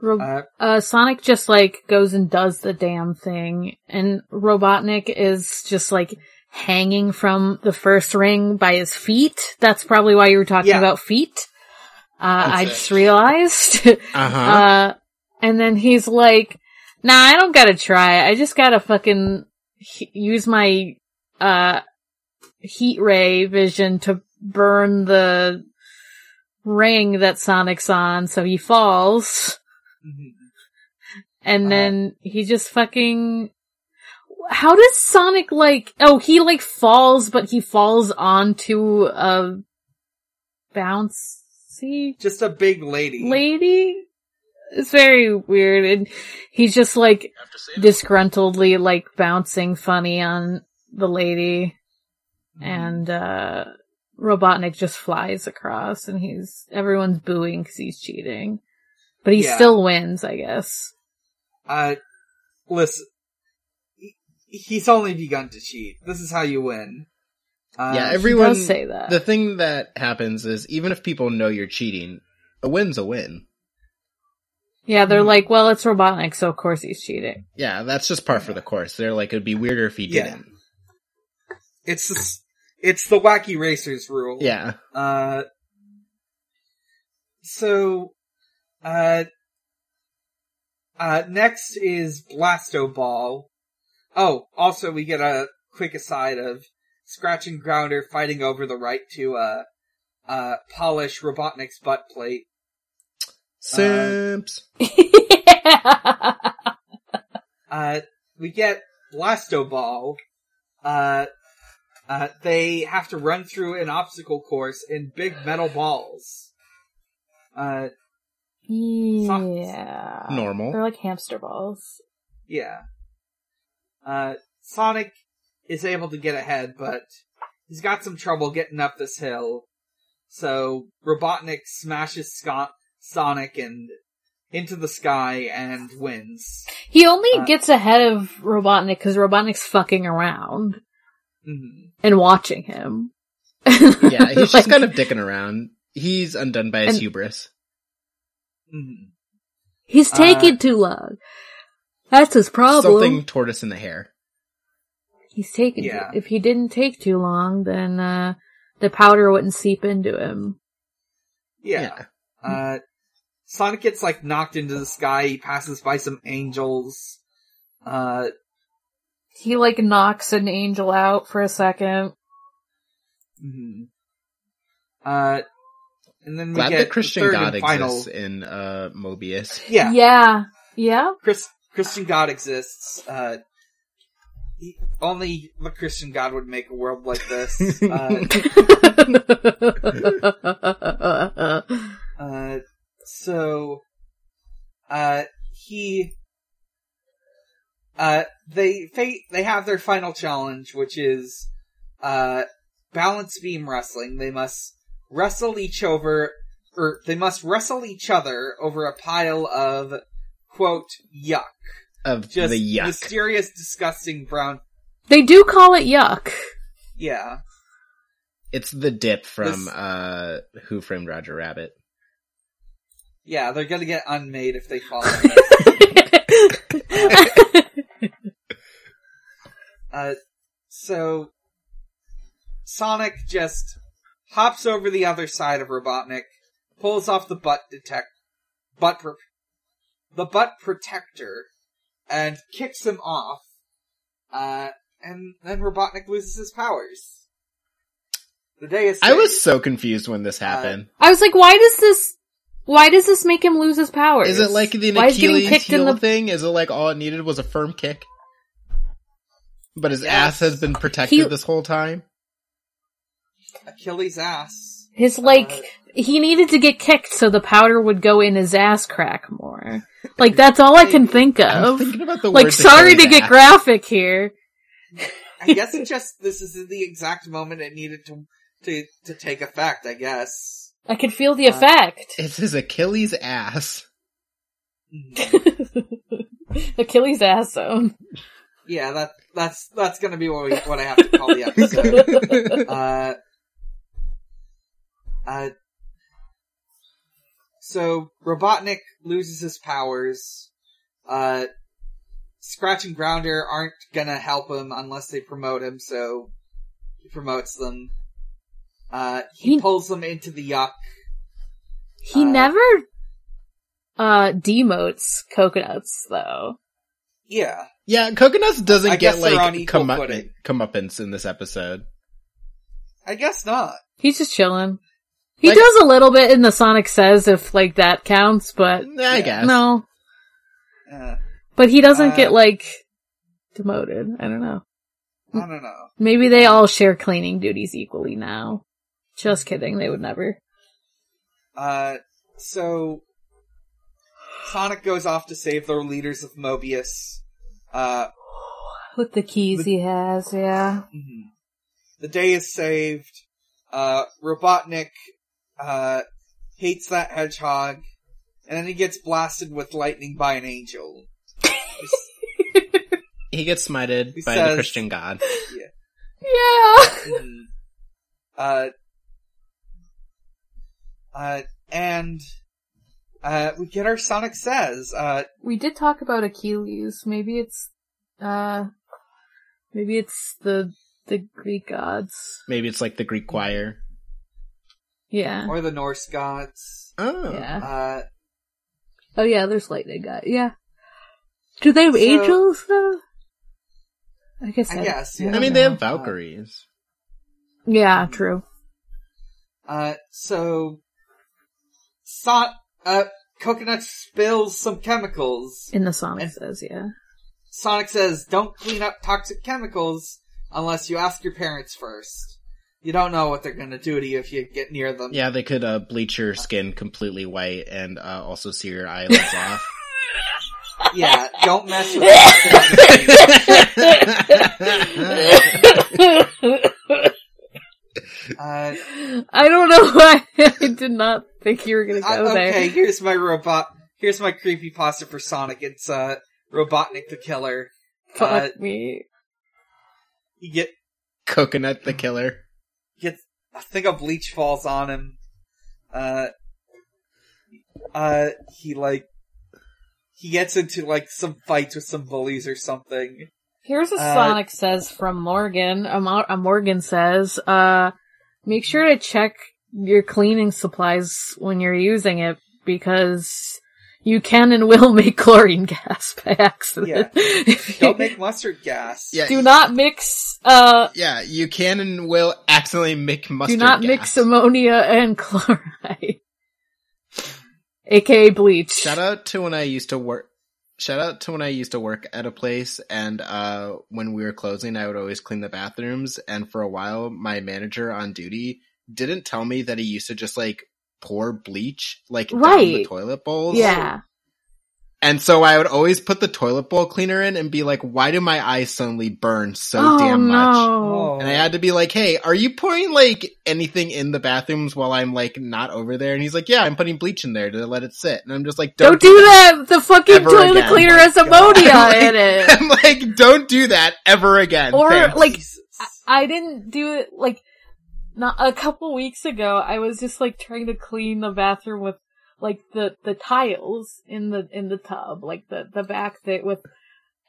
Ro- uh, uh, Sonic just like goes and does the damn thing, and Robotnik is just like hanging from the first ring by his feet. That's probably why you were talking Yeah. about feet. Uh, I it. just realized. Uh-huh. Uh, and then he's like, nah, I don't gotta try. I just gotta fucking he- use my, uh, heat ray vision to burn the ring that Sonic's on, so he falls. mhm. And Uh, then he just fucking, how does Sonic like, oh, he like falls, but he falls onto a bouncy just a big lady. lady? It's very weird, and he's just like disgruntledly like bouncing funny on the lady. And uh Robotnik just flies across, and he's everyone's booing because he's cheating, but he Yeah. still wins, I guess. Uh, listen, he's only begun to cheat. This is how you win. Uh, yeah, everyone. does say that. The thing that happens is even if people know you're cheating, a win's a win. yeah, they're like, well, it's Robotnik, so of course he's cheating. Yeah, that's just par for the course. They're like, it'd be weirder if he Yeah. didn't. it's the, s- it's the wacky racers rule. Yeah. Uh, so, uh, uh, next is Blasto Ball. Oh, also we get a quick aside of Scratch and Grounder fighting over the right to, uh, uh, polish Robotnik's butt plate. Simps. yeah. Uh, we get Blasto Ball. Uh, uh, they have to run through an obstacle course in big metal balls. Uh, Yeah. Normal. They're like hamster balls. yeah. Uh, Sonic is able to get ahead, but he's got some trouble getting up this hill. So Robotnik smashes Scott, Sonic and into the sky and wins. He only Uh, gets ahead of Robotnik because Robotnik's fucking around Mhm. and watching him. Yeah, he's Like- just kind of dicking around. He's undone by his And- hubris. Mhm. He's Uh, taking too long. That's his problem. Something tortoise in the hare. He's taking. Yeah. If he didn't take too long, then uh the powder wouldn't seep into him. Yeah. Uh, Sonic gets like knocked into the sky. He passes by some angels. Uh, He like knocks an angel out for a second. mhm. uh, and then we Glad get that Christian the third God final. exists in uh, Mobius. Yeah, Yeah. Yeah. Chris, Christian God exists. Uh, he, only the Christian God would make a world like this. uh, uh, so, uh, he, uh, they fa- they have their final challenge, which is uh balance beam wrestling. They must wrestle each over, or they must wrestle each other over a pile of quote yuck, Of just the yuck. mysterious, disgusting brown. They do call it yuck. Yeah, It's the dip from This- uh Who Framed Roger Rabbit. yeah, they're gonna get unmade if they fall. in it. Uh, so Sonic just hops over the other side of Robotnik, pulls off the butt detect, butt pro- the butt protector, and kicks him off. Uh, and then Robotnik loses his powers. The day is. I was so confused when this happened. I was like, why does this? Why does this make him lose his powers? Is it like the Why is getting Achilles heel the thing? Is it like all it needed was a firm kick? But his Yes. ass has been protected He- this whole time? Achilles' ass. his like? Uh, he needed to get kicked so the powder would go in his ass crack more. Like that's all I can think I'm of. thinking about the Like, words sorry to get ass. graphic here. I guess it just this is the exact moment it needed to to to take effect. I guess. I could feel the Uh, effect. It's his Achilles ass. Achilles ass zone. Yeah, that that's that's gonna be what we, what I have to call the episode. uh, uh, so Robotnik loses his powers. Uh, Scratch and Grounder aren't gonna help him unless they promote him, so he promotes them. Uh, he, He- pulls them into the yuck. He Uh, never uh demotes coconuts though. Yeah, Yeah, Coconuts doesn't I get guess they're on like equal come footing. comeuppance in this episode. I guess not. He's just chilling. He Like- does a little bit in the Sonic Says if like that counts, but Yeah, I Yeah. guess. no. Uh, But he doesn't Uh, get like demoted. I don't know. I don't know. Maybe they all share cleaning duties equally now. Just kidding, they would never. Uh, so Sonic goes off to save the leaders of Mobius. Uh, With the keys he has, yeah. mhm. the day is saved. Uh, Robotnik, uh, hates that hedgehog, and then he gets blasted with lightning by an angel. He gets smited He by the Christian god. Yeah. Mhm. uh, uh, and, uh, we get our Sonic Says, uh, We did talk about Achilles. Maybe it's, uh, maybe it's the, the Greek gods. Maybe it's like the Greek choir. Yeah. or the Norse gods. Oh. Yeah. Uh, Oh yeah, there's lightning god. Yeah. Do they have So- angels though? I guess. I guess, yeah. I don't mean, they have Valkyries. Yeah, true. Uh, so, Son- uh, Coconut spills some chemicals. In the Sonic And- says, yeah. Sonic says, don't clean up toxic chemicals unless you ask your parents first. You don't know what they're gonna do to you if you get near them. Yeah, they could uh, bleach your skin completely white and uh, also sear your eyelids off. Yeah, don't mess with I don't know why I did not think you were gonna I- go okay, there. Okay, here's my robot, here's my creepy pasta for Sonic. It's, uh, Robotnik the Killer. Fuck Uh, me. you get, Coconut the killer. gets I think a bleach falls on him. Uh uh he like he gets into like some fights with some bullies or something. Here's a uh, Sonic says from Morgan. A, Mo- a Morgan says, uh, make sure to check your cleaning supplies when you're using it because you can and will make chlorine gas by accident. If you- Don't make mustard gas. Yeah, do not mix, uh, yeah, you can and will accidentally make mustard do mustard not gas. mix ammonia and chloride. AKA bleach. Shout out to when I used to work. Shout out to when I used to work at a place, and uh, when we were closing, I would always clean the bathrooms. And for a while, my manager on duty didn't tell me that he used to just like pour bleach like down the Right. toilet bowls. Yeah. And so I would always put the toilet bowl cleaner in and be like, why do my eyes suddenly burn so oh damn much? no! And I had to be like, hey, are you putting like anything in the bathrooms while I'm like not over there? And he's like, yeah, I'm putting bleach in there to let it sit. And I'm just like, Don't, don't, do that. The fucking toilet again. cleaner Oh has my ammonia God. in it. I'm like, don't do that ever again. Or, Thanks. like, I didn't do it like not a couple weeks ago. I was just like trying to clean the bathroom with like the the tiles in the in the tub, like the the back thing with.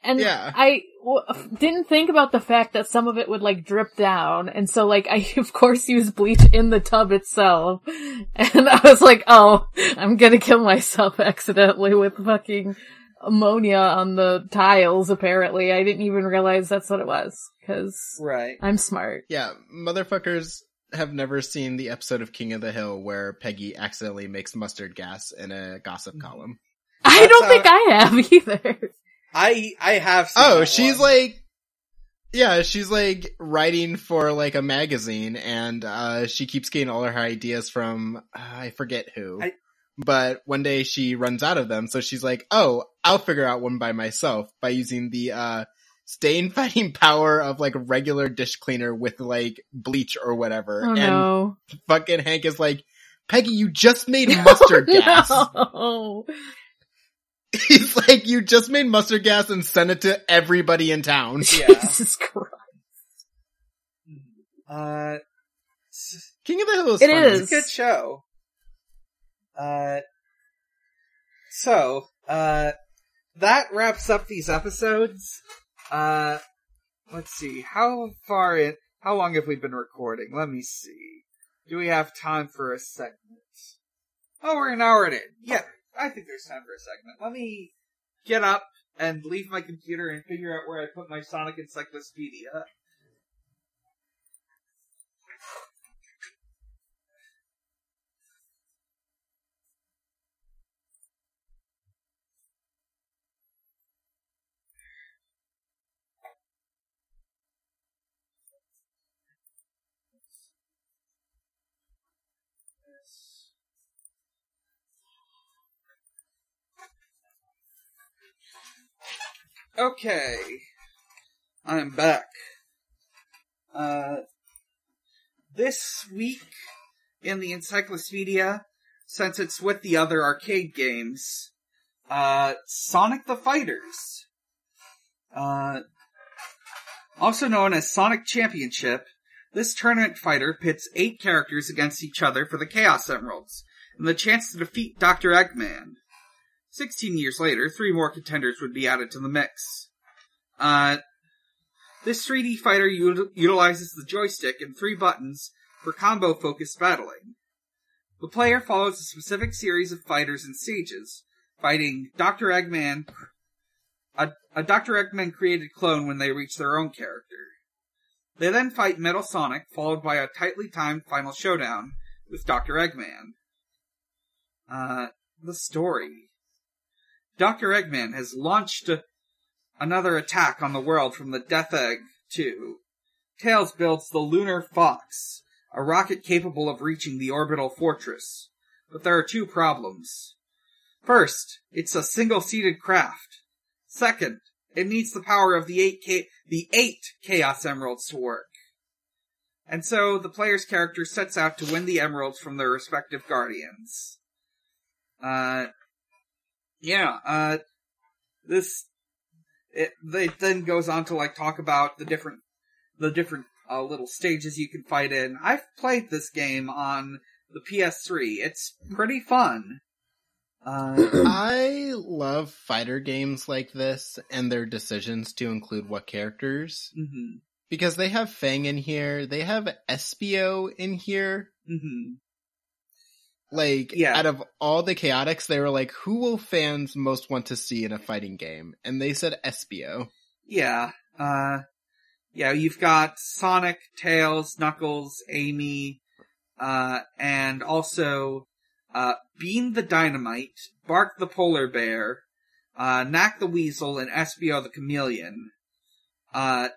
And Yeah. I w- didn't think about the fact that some of it would like drip down, and so like I of course used bleach in the tub itself, and I was like, oh, I'm gonna kill myself accidentally with fucking ammonia on the tiles. Apparently, I didn't even realize that's what it was because right. I'm smart. Yeah, motherfuckers have never seen the episode of King of the Hill where Peggy accidentally makes mustard gas in a gossip column. I That's don't how- think I have either. I I have. Seen Oh, that she's one. like, yeah, she's like writing for like a magazine and, uh, she keeps getting all her ideas from, uh, I forget who. I- but one day she runs out of them, so she's like, oh, I'll figure out one by myself by using the, uh, stain fighting power of like regular dish cleaner with like bleach or whatever. Oh and no. fucking Hank is like, Peggy, you just made mustard gas. No. He's like, you just made mustard gas and sent it to everybody in town. Yeah. Jesus Christ. Uh, King of the Hill is It funny. is. it's a good show. Uh, so uh, that wraps up these episodes. Uh, let's see how far in. How long have we been recording? Let me see. Do we have time for a segment? Oh, we're an hour in. Yeah, I think there's time for a segment. Let me get up and leave my computer and figure out where I put my Sonic Encyclopedia. Okay. I'm back. Uh, this week in the encyclopedia, since it's with the other arcade games, uh, Sonic the Fighters. Uh, also known as Sonic Championship, this tournament fighter pits eight characters against each other for the Chaos Emeralds, and the chance to defeat Dr. Eggman. Sixteen years later, three more contenders would be added to the mix. Uh, this 3D fighter util- utilizes the joystick and three buttons for combo-focused battling. The player follows a specific series of fighters and stages, fighting Dr. Eggman, a, a Dr. Eggman created clone when they reach their own character. They then fight Metal Sonic, followed by a tightly timed final showdown with Dr. Eggman. Uh, the story. Dr. Eggman has launched another attack on the world from the Death Egg 2. Tails builds the Lunar Fox, a rocket capable of reaching the orbital fortress. But there are two problems. First, it's a single-seated craft. Second, it needs the power of the eight K- the eight Chaos Emeralds to work. And so the player's character sets out to win the emeralds from their respective guardians. Uh, yeah, uh, this, it, it then goes on to like talk about the different, the different, uh, little stages you can fight in. I've played this game on the PS3. It's pretty fun. Uh, I love fighter games like this and their decisions to include what characters. mhm, Because they have Fang in here, they have Espio in here. mhm. Like, Yeah. out of all the Chaotix, they were like, who will fans most want to see in a fighting game? And they said Espio. Yeah, uh, yeah, you've got Sonic, Tails, Knuckles, Amy, uh, and also, uh, Bean the Dynamite, Bark the Polar Bear, uh, Nack the Weasel, and Espio the Chameleon. Uh,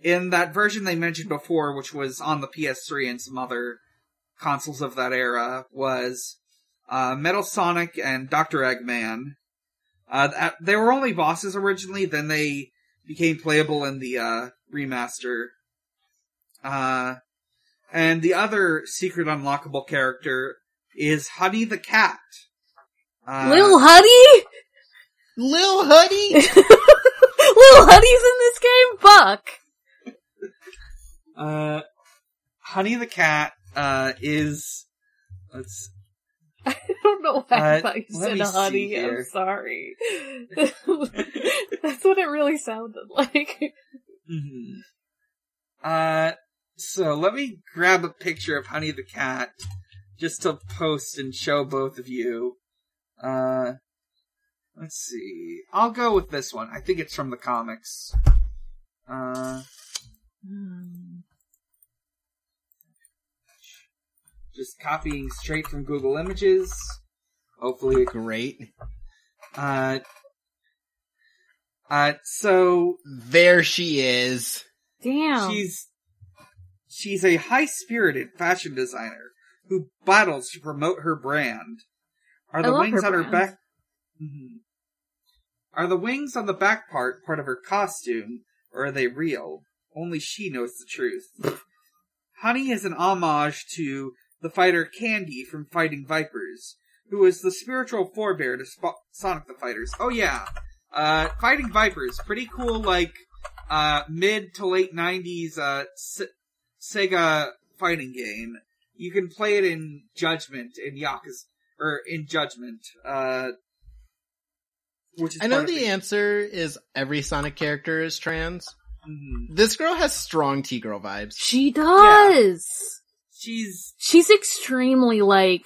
in that version they mentioned before, which was on the PS3 and some other consoles of that era, was, uh, Metal Sonic and Dr. Eggman, Uh, they were only bosses originally, then they became playable in the, uh, remaster. Uh, and the other secret unlockable character is Honey the Cat. Uh, Lil Huddy? Lil Huddy. Lil Huddy's in this game? Fuck. Uh, Honey the Cat, uh, is, let's, I don't know why I Uh, thought you said Huddy. I'm sorry. That's what it really sounded like. mhm. uh, so let me grab a picture of Honey the Cat, just to post and show both of you. Uh, let's see. I'll go with this one. I think it's from the comics. Uh, just copying straight from Google Images. Hopefully, it, Great. uh, uh, so There she is. Damn. she's she's a high-spirited fashion designer who battles to promote her brand. Are the wings her on her brand. back? Mhm. Are the wings on the back part part of her costume, or are they real? Only she knows the truth. Honey is an homage to the fighter Candy from Fighting Vipers, who is the spiritual forebear to Sp- Sonic the Fighters. Oh yeah, uh, Fighting Vipers, pretty cool, like uh, mid to late '90s uh, Se- Sega fighting game. You can play it in Judgment in Yakuza or in Judgment. Uh, which is I know part of the answer is every Sonic character is trans. Mhm. This girl has strong T-girl vibes. she does. She's She's extremely like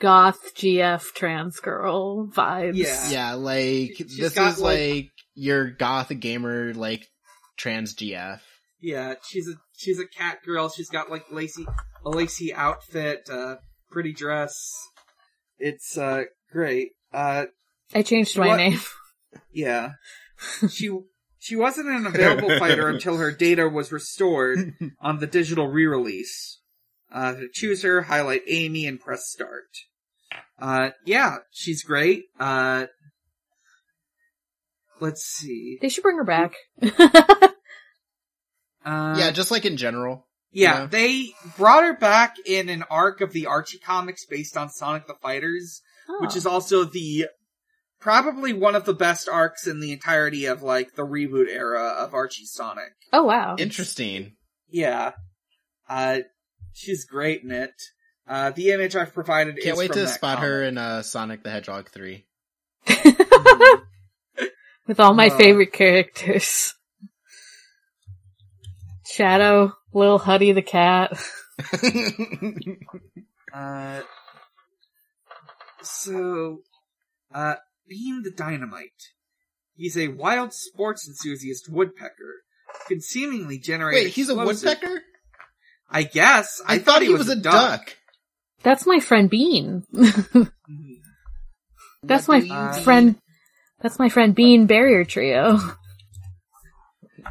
goth GF trans girl vibes. Yeah. Yeah, like She's this got, is like- like, your goth gamer like trans GF. yeah, she's a she's a cat girl. She's got like lacy a lacy outfit, uh, pretty dress. It's uh great. Uh, I changed my What- name. Yeah. she she wasn't an available fighter until her data was restored on the digital re-release. Uh, to choose her, highlight Amy and press start. Uh, yeah, she's great. Uh, let's see. They should bring her back. Uh, yeah, just like in general. yeah, yeah. they brought her back in an arc of the Archie comics based on Sonic the Fighters, which Oh. is also the probably one of the best arcs in the entirety of like the reboot era of Archie Sonic. oh wow. Interesting. Yeah. Uh, she's great in it. Uh, the image I've provided Can't is wait from to that spot her in uh, Sonic the Hedgehog 3. With all my Uh. favorite characters. Shadow, Lil Huddy the cat. Uh, so, uh, Bean the Dynamite. He's a wild sports enthusiast woodpecker. Can seemingly generate Wait, he's a woodpecker? I guess. I, thought he was, a duck. That's my friend Bean. That's What my do mean? friend. That's my friend Bean Barrier Trio.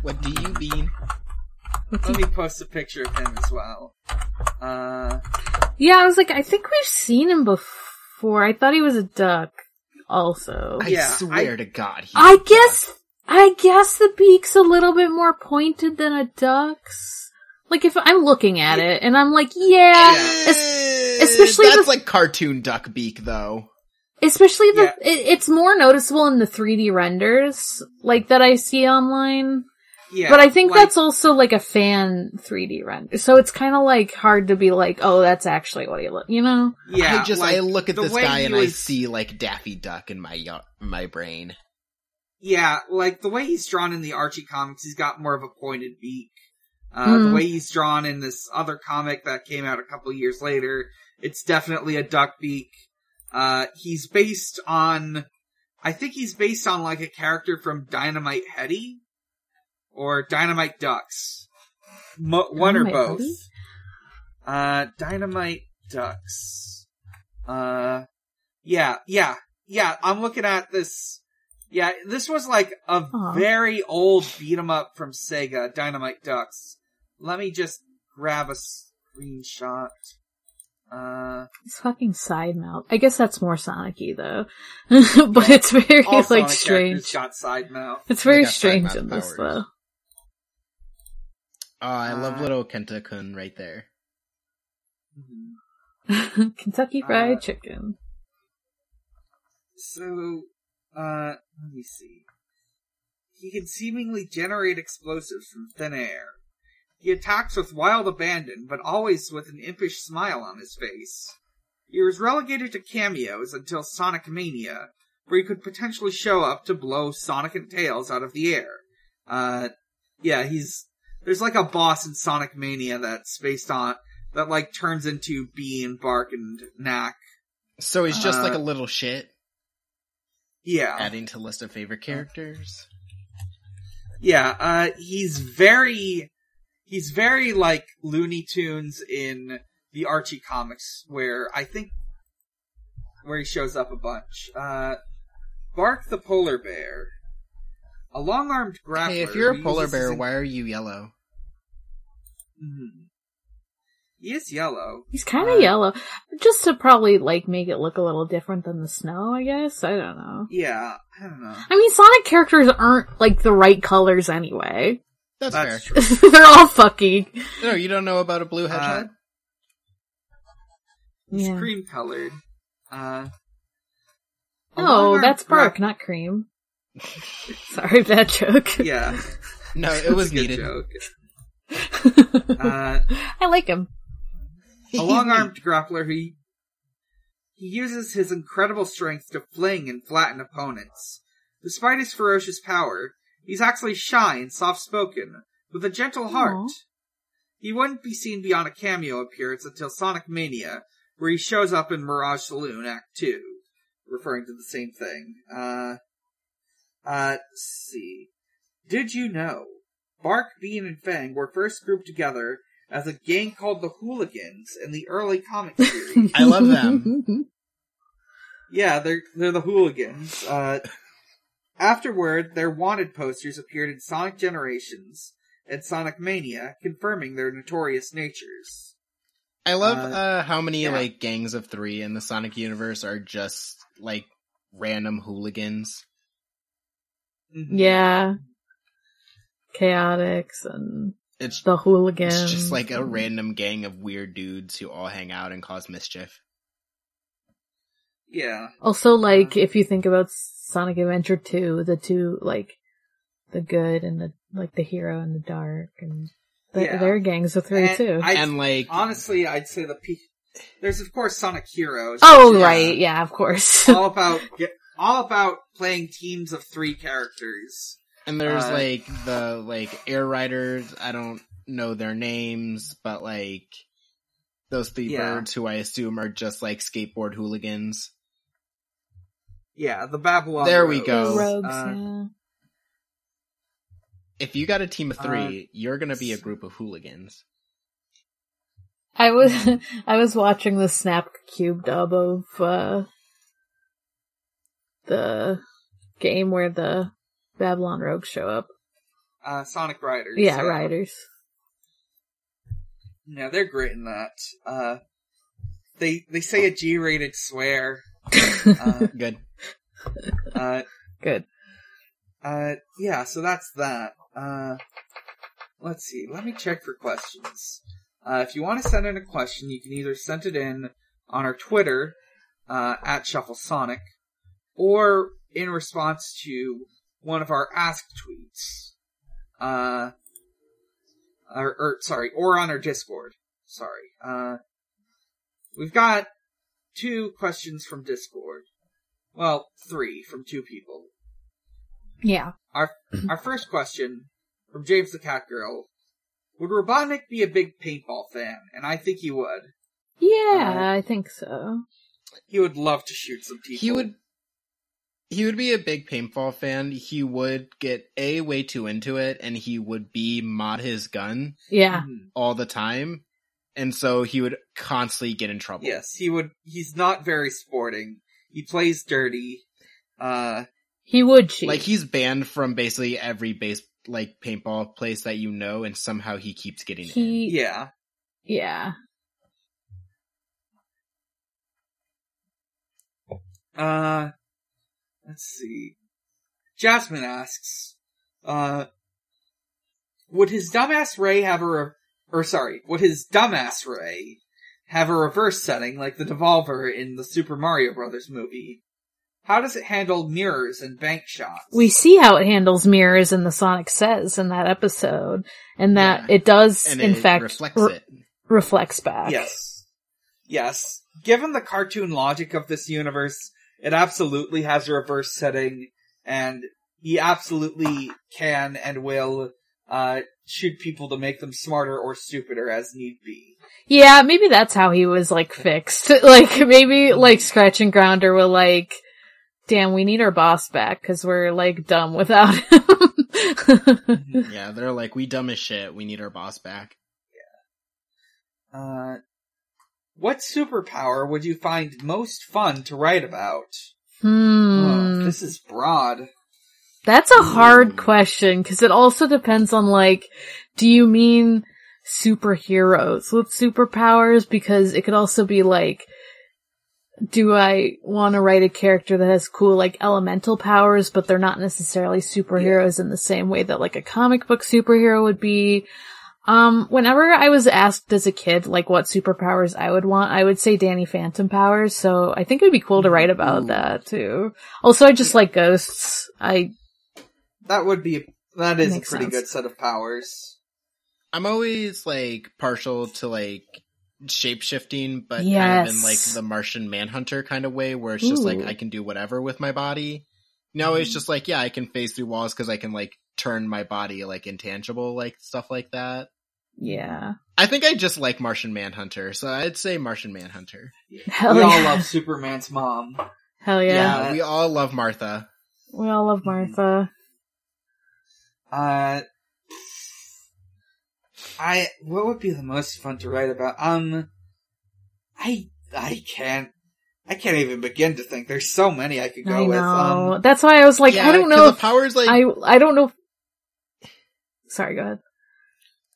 What do you mean? Let me post a picture of him as well. Uh, Yeah, I was like, I think we've seen him before. I thought he was a duck. Also, I Yeah, swear I- to God. he's I a duck. guess, I guess the beak's a little bit more pointed than a duck's. Like if I'm looking at it and I'm like, yeah, es- especially That's the- like cartoon duck beak, though. especially the, Yeah. it, it's more noticeable in the 3D renders, like that I see online. yeah. but I think like- that's also like a fan 3D render. So it's kind of like hard to be like, oh, that's actually what he look, you know? yeah. I just like, I look at this guy he and I see like Daffy Duck in my yo- my brain. Yeah, like the way he's drawn in the Archie comics, he's got more of a pointed beak. Uh, Mm. the way he's drawn in this other comic that came out a couple years later, it's definitely a duck beak. Uh, he's based on, I think he's based on like a character from Dynamite Headdy or Dynamite Dux. Mo- one or both. Headdy? Uh, Dynamite Dux. Uh, yeah, yeah, yeah, I'm looking at this. Yeah, this was like a Aw. very old beat 'em up from Sega, Dynamite Dux. Let me just grab a screenshot. Uh, His fucking side mouth. I guess that's more Sonic-y though. but it's very all like Sonic strange. characters got side mouth. It's very They got side strange mouth in this powers. though. Oh, I love Uh, little Kenta Kun right there. Kentucky Fried Uh, Chicken. So, uh, let me see. He can seemingly generate explosives from thin air. He attacks with wild abandon, but always with an impish smile on his face. He was relegated to cameos until Sonic Mania, where he could potentially show up to blow Sonic and Tails out of the air. Uh, yeah, he's, there's like a boss in Sonic Mania that's based on, that like turns into Bean, Bark, and Nack. So he's just like Uh, a little shit, Yeah. adding to list of favorite characters. Yeah, uh, he's very, he's very like Looney Tunes in the Archie comics, where I think, where he shows up a bunch. Uh, Bark the polar bear, a long-armed grappler. Hey, if you're a polar bear, his- why are you yellow? Mm-hmm. He is yellow. He's kind of uh, yellow, just to probably like make it look a little different than the snow. I guess I don't know. Yeah, I don't know. I mean, Sonic characters aren't like the right colors anyway. That's, That's fair. true. They're all fucky. No, you don't know about a blue Uh, hedgehog? He's Yeah. cream colored. Uh, a No, that's Bark, grapp- not Cream. Sorry, bad joke. Yeah, no, it was a good needed. joke. Uh, I like him. a long-armed grappler who he uses his incredible strength to fling and flatten opponents. Despite his ferocious power, he's actually shy and soft-spoken, with a gentle heart. Aw. He wouldn't be seen beyond a cameo appearance until Sonic Mania, where he shows up in Mirage Saloon Act 2, referring to the same thing. Uh, uh, let's see. Did you know? Bark, Bean, and Fang were first grouped together as a gang called the Hooligans in the early comic series. I love them. yeah, they're they're the Hooligans. Uh, afterward, their wanted posters appeared in Sonic Generations and Sonic Mania, confirming their notorious natures. I love Uh, uh, how many yeah. like gangs of three in the Sonic universe are just like random hooligans. Mhm. yeah. Chaotix and It's the hooligans. it's just like a random gang of weird dudes who all hang out and cause mischief. Yeah. Also, like, if you think about Sonic Adventure 2, the two, like, the good and the, like, the hero and the dark, and the, Yeah. their gangs of three, And too. I- and like Honestly, I'd say the peak. There's of course Sonic Heroes. oh, which is right, yeah, of course. all about get, all about playing teams of three characters. and there's uh, like the like air riders. I don't know their names, but like those three Yeah. birds who I assume are just like skateboard hooligans. Yeah, the Babylon. There we go. Rogues, Uh, yeah. If you got a team of Uh, three, you're gonna be a group of hooligans. I was, I was watching the Snap Cube dub of, uh, the game where the Babylon Rogues show up. uh, Sonic Riders. Yeah, Riders. Yeah, they're great in that. Uh, they they say a G-rated swear. Uh, Good. uh, Good. uh, yeah, so that's that. Uh, let's see. Let me check for questions. Uh, if you want to send in a question, you can either send it in on our Twitter uh, at Shuffle Sonic, or in response to one of our Ask tweets. Uh, or, or sorry, or on our Discord. Sorry. Uh, we've got two questions from Discord. Well, three from two people. Yeah. Our our first question from James the Cat Girl: Would Robotnik be a big paintball fan? And I think he would. Yeah, Uh, I think so. He would love to shoot some people. He would he would be a big paintball fan. He would get a way too into it and he would be mod his gun Yeah. Mhm. all the time. And so he would constantly get in trouble. Yes, he would. He's not very sporting. He plays dirty. Uh, he would cheat. Like he's banned from basically every base like paintball place that you know, and somehow he keeps getting he, in. Yeah, yeah. Uh, let's see. Jasmine asks, uh, would his dumbass Ray have a, re- or sorry, would his dumbass Ray have a reverse setting like the Devolver in the Super Mario Brothers movie? How does it handle mirrors and bank shots? We see how it handles mirrors in the Sonic Says in that episode, and that Yeah. it does, And in it fact, reflects re- it. reflects back. Yes. Yes. Given the cartoon logic of this universe, it absolutely has a reverse setting, and he absolutely can and will, uh, shoot people to make them smarter or stupider as need be. Yeah, maybe that's how he was like fixed. like maybe like Scratch and Grounder were like, "Damn, we need our boss back because we're like dumb without him." Yeah, they're like, we dumb as shit. We need our boss back. Yeah. Uh, what superpower would you find most fun to write about? Oh, hmm, this is broad. that's a hard question because it also depends on like, do you mean superheroes with superpowers? Because it could also be like. Do I want to write a character that has cool, like, elemental powers, but they're not necessarily superheroes in the same way that, like, a comic book superhero would be? Um, whenever I was asked as a kid, like, what superpowers I would want, I would say Danny Phantom powers, so I think it would be cool to write about Ooh. that, too. Also, I just like ghosts. I, That would be, that is a pretty sense. good set of powers. I'm always like partial to like shape shifting, but kind of in like the Martian Manhunter kind of way, where it's just like I can do whatever with my body. No, it's just like yeah, I can phase through walls because I can like turn my body like intangible, like stuff like that. yeah. I think I just like Martian Manhunter, so I'd say Martian Manhunter. Hell we yeah. all love Superman's mom. Hell yeah. Yeah. we all love Martha. We all love Martha. Uh, I what would be the most fun to write about? Um, I I can't I can't even begin to think. There's so many I could go I with. know. Um, That's why I was like, Yeah, I don't know the if powers like I I don't know. Sorry, go ahead.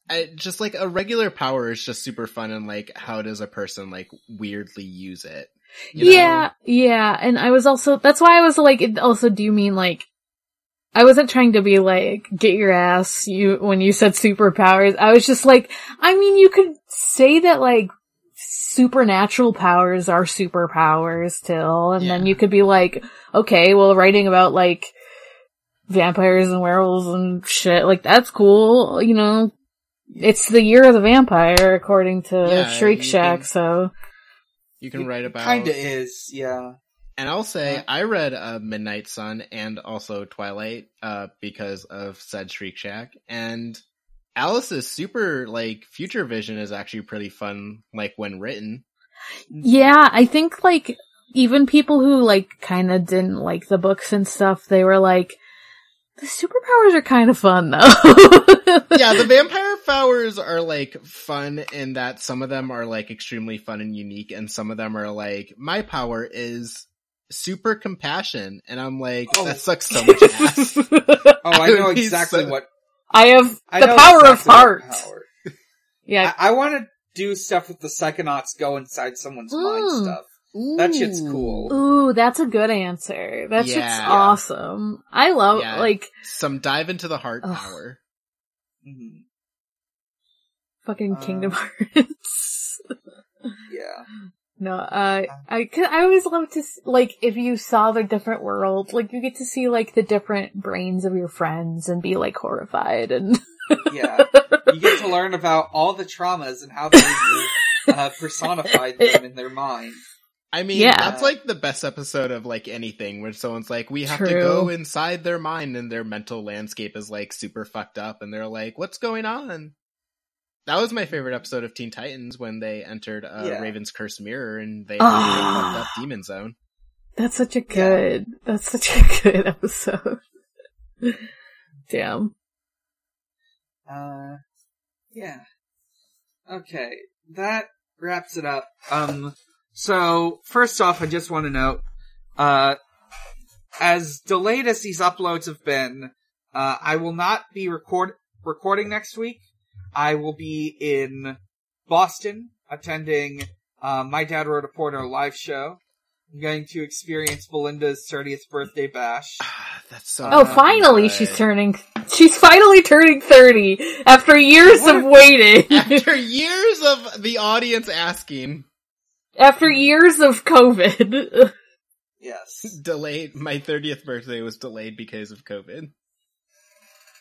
I, just like a regular power is just super fun and like how does a person like weirdly use it? you know? Yeah, yeah, and I was also that's why I was like, also do you mean like I wasn't trying to be like get your ass you when you said superpowers. I was just like, I mean, you could say that like supernatural powers are superpowers still, and then you could be like, okay, well, writing about like vampires and werewolves and shit, like that's cool, you know. It's the year of the vampire, according to Yeah, Shriek Shack. can- So You can write about kinda is, yeah. And I'll say. I read uh, Midnight Sun and also Twilight uh, because of said Shriek Shack, and Alice's super like future vision is actually pretty fun, like when written. Yeah, I think like even people who like kind of didn't like the books and stuff, they were like, the superpowers are kind of fun though. yeah, the vampire powers are like fun in that some of them are like extremely fun and unique, and some of them are like my power is super compassion, and I'm like Oh. that sucks so much ass. Oh, I I know exactly so- what I have I the know power of exactly what heart. power. Yeah. I, I want to do stuff with the Psychonauts go inside someone's mind stuff. That shit's cool. Ooh, that's a good answer. That's just Yeah. awesome. I love Yeah. like Some dive into the heart Ugh. power. Mhm. fucking Uh, Kingdom Hearts. Yeah. No, uh, I, cause I always love to, s- like, if you saw the different worlds, like, you get to see, like, the different brains of your friends and be, like, horrified and, Yeah. You get to learn about all the traumas and how they uh, personified them in their mind. I mean, Yeah. that's like the best episode of like anything where someone's like, we have to go inside their mind and their mental landscape is like super fucked up and they're like, what's going on? That was my favorite episode of Teen Titans when they entered uh, Yeah. Raven's Cursed Mirror and they fucked up Demon Zone. that's such a good, that's such a good episode. Damn. Uh, yeah. Okay, that wraps it up. Um, so first off, I just want to note, uh, as delayed as these uploads have been, uh, I will not be record recording next week. I will be in Boston attending uh, My Dad Wrote a Porno live show. I'm going to experience Belinda's 30th birthday bash. That's so. Oh, finally good. she's turning, she's finally turning 30 after years What of a- waiting. After years of the audience asking, after years of COVID. Yes. delayed. My thirtieth birthday was delayed because of COVID.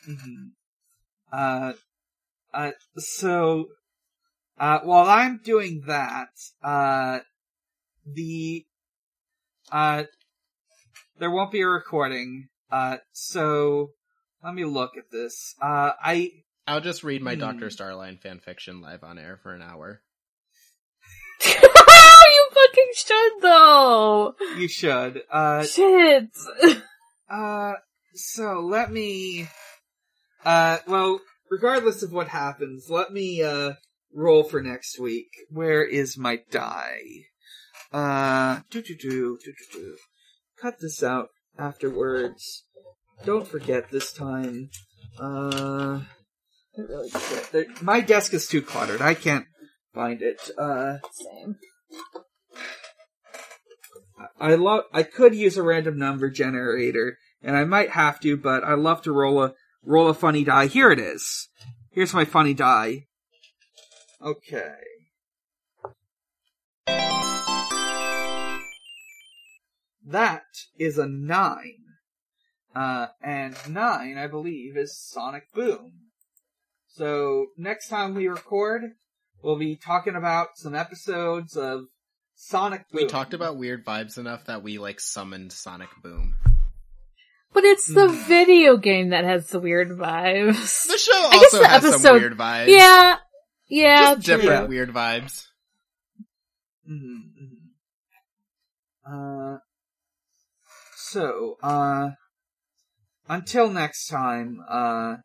hmm Uh, uh, so, uh, while I'm doing that, uh, the, uh, there won't be a recording, uh, so, let me look at this. Uh, I, I'll just read my Hmm. Doctor Starline fanfiction live on air for an hour. you fucking should though! you should, uh, Shit! Uh, so let me, uh, well, regardless of what happens, let me, uh, roll for next week. Where is my die? Uh, do do do do do do. Cut this out afterwards. Don't forget this time. Uh, really there- my desk is too cluttered. I can't find it. Uh, Same. I love. I could use a random number generator, and I might have to, but I love to roll a roll a funny die. Here it is. Here's my funny die. Okay. That is a nine. Uh, and nine, I believe, is Sonic Boom. So next time we record, we'll be talking about some episodes of Sonic Boom. We talked about weird vibes enough that we like summoned Sonic Boom. But it's the Hmm. video game that has the weird vibes. The show I guess the has some episode- weird vibes. Yeah, yeah, just different true. weird vibes. Mm-hmm, Uh, so, uh, until next time, uh,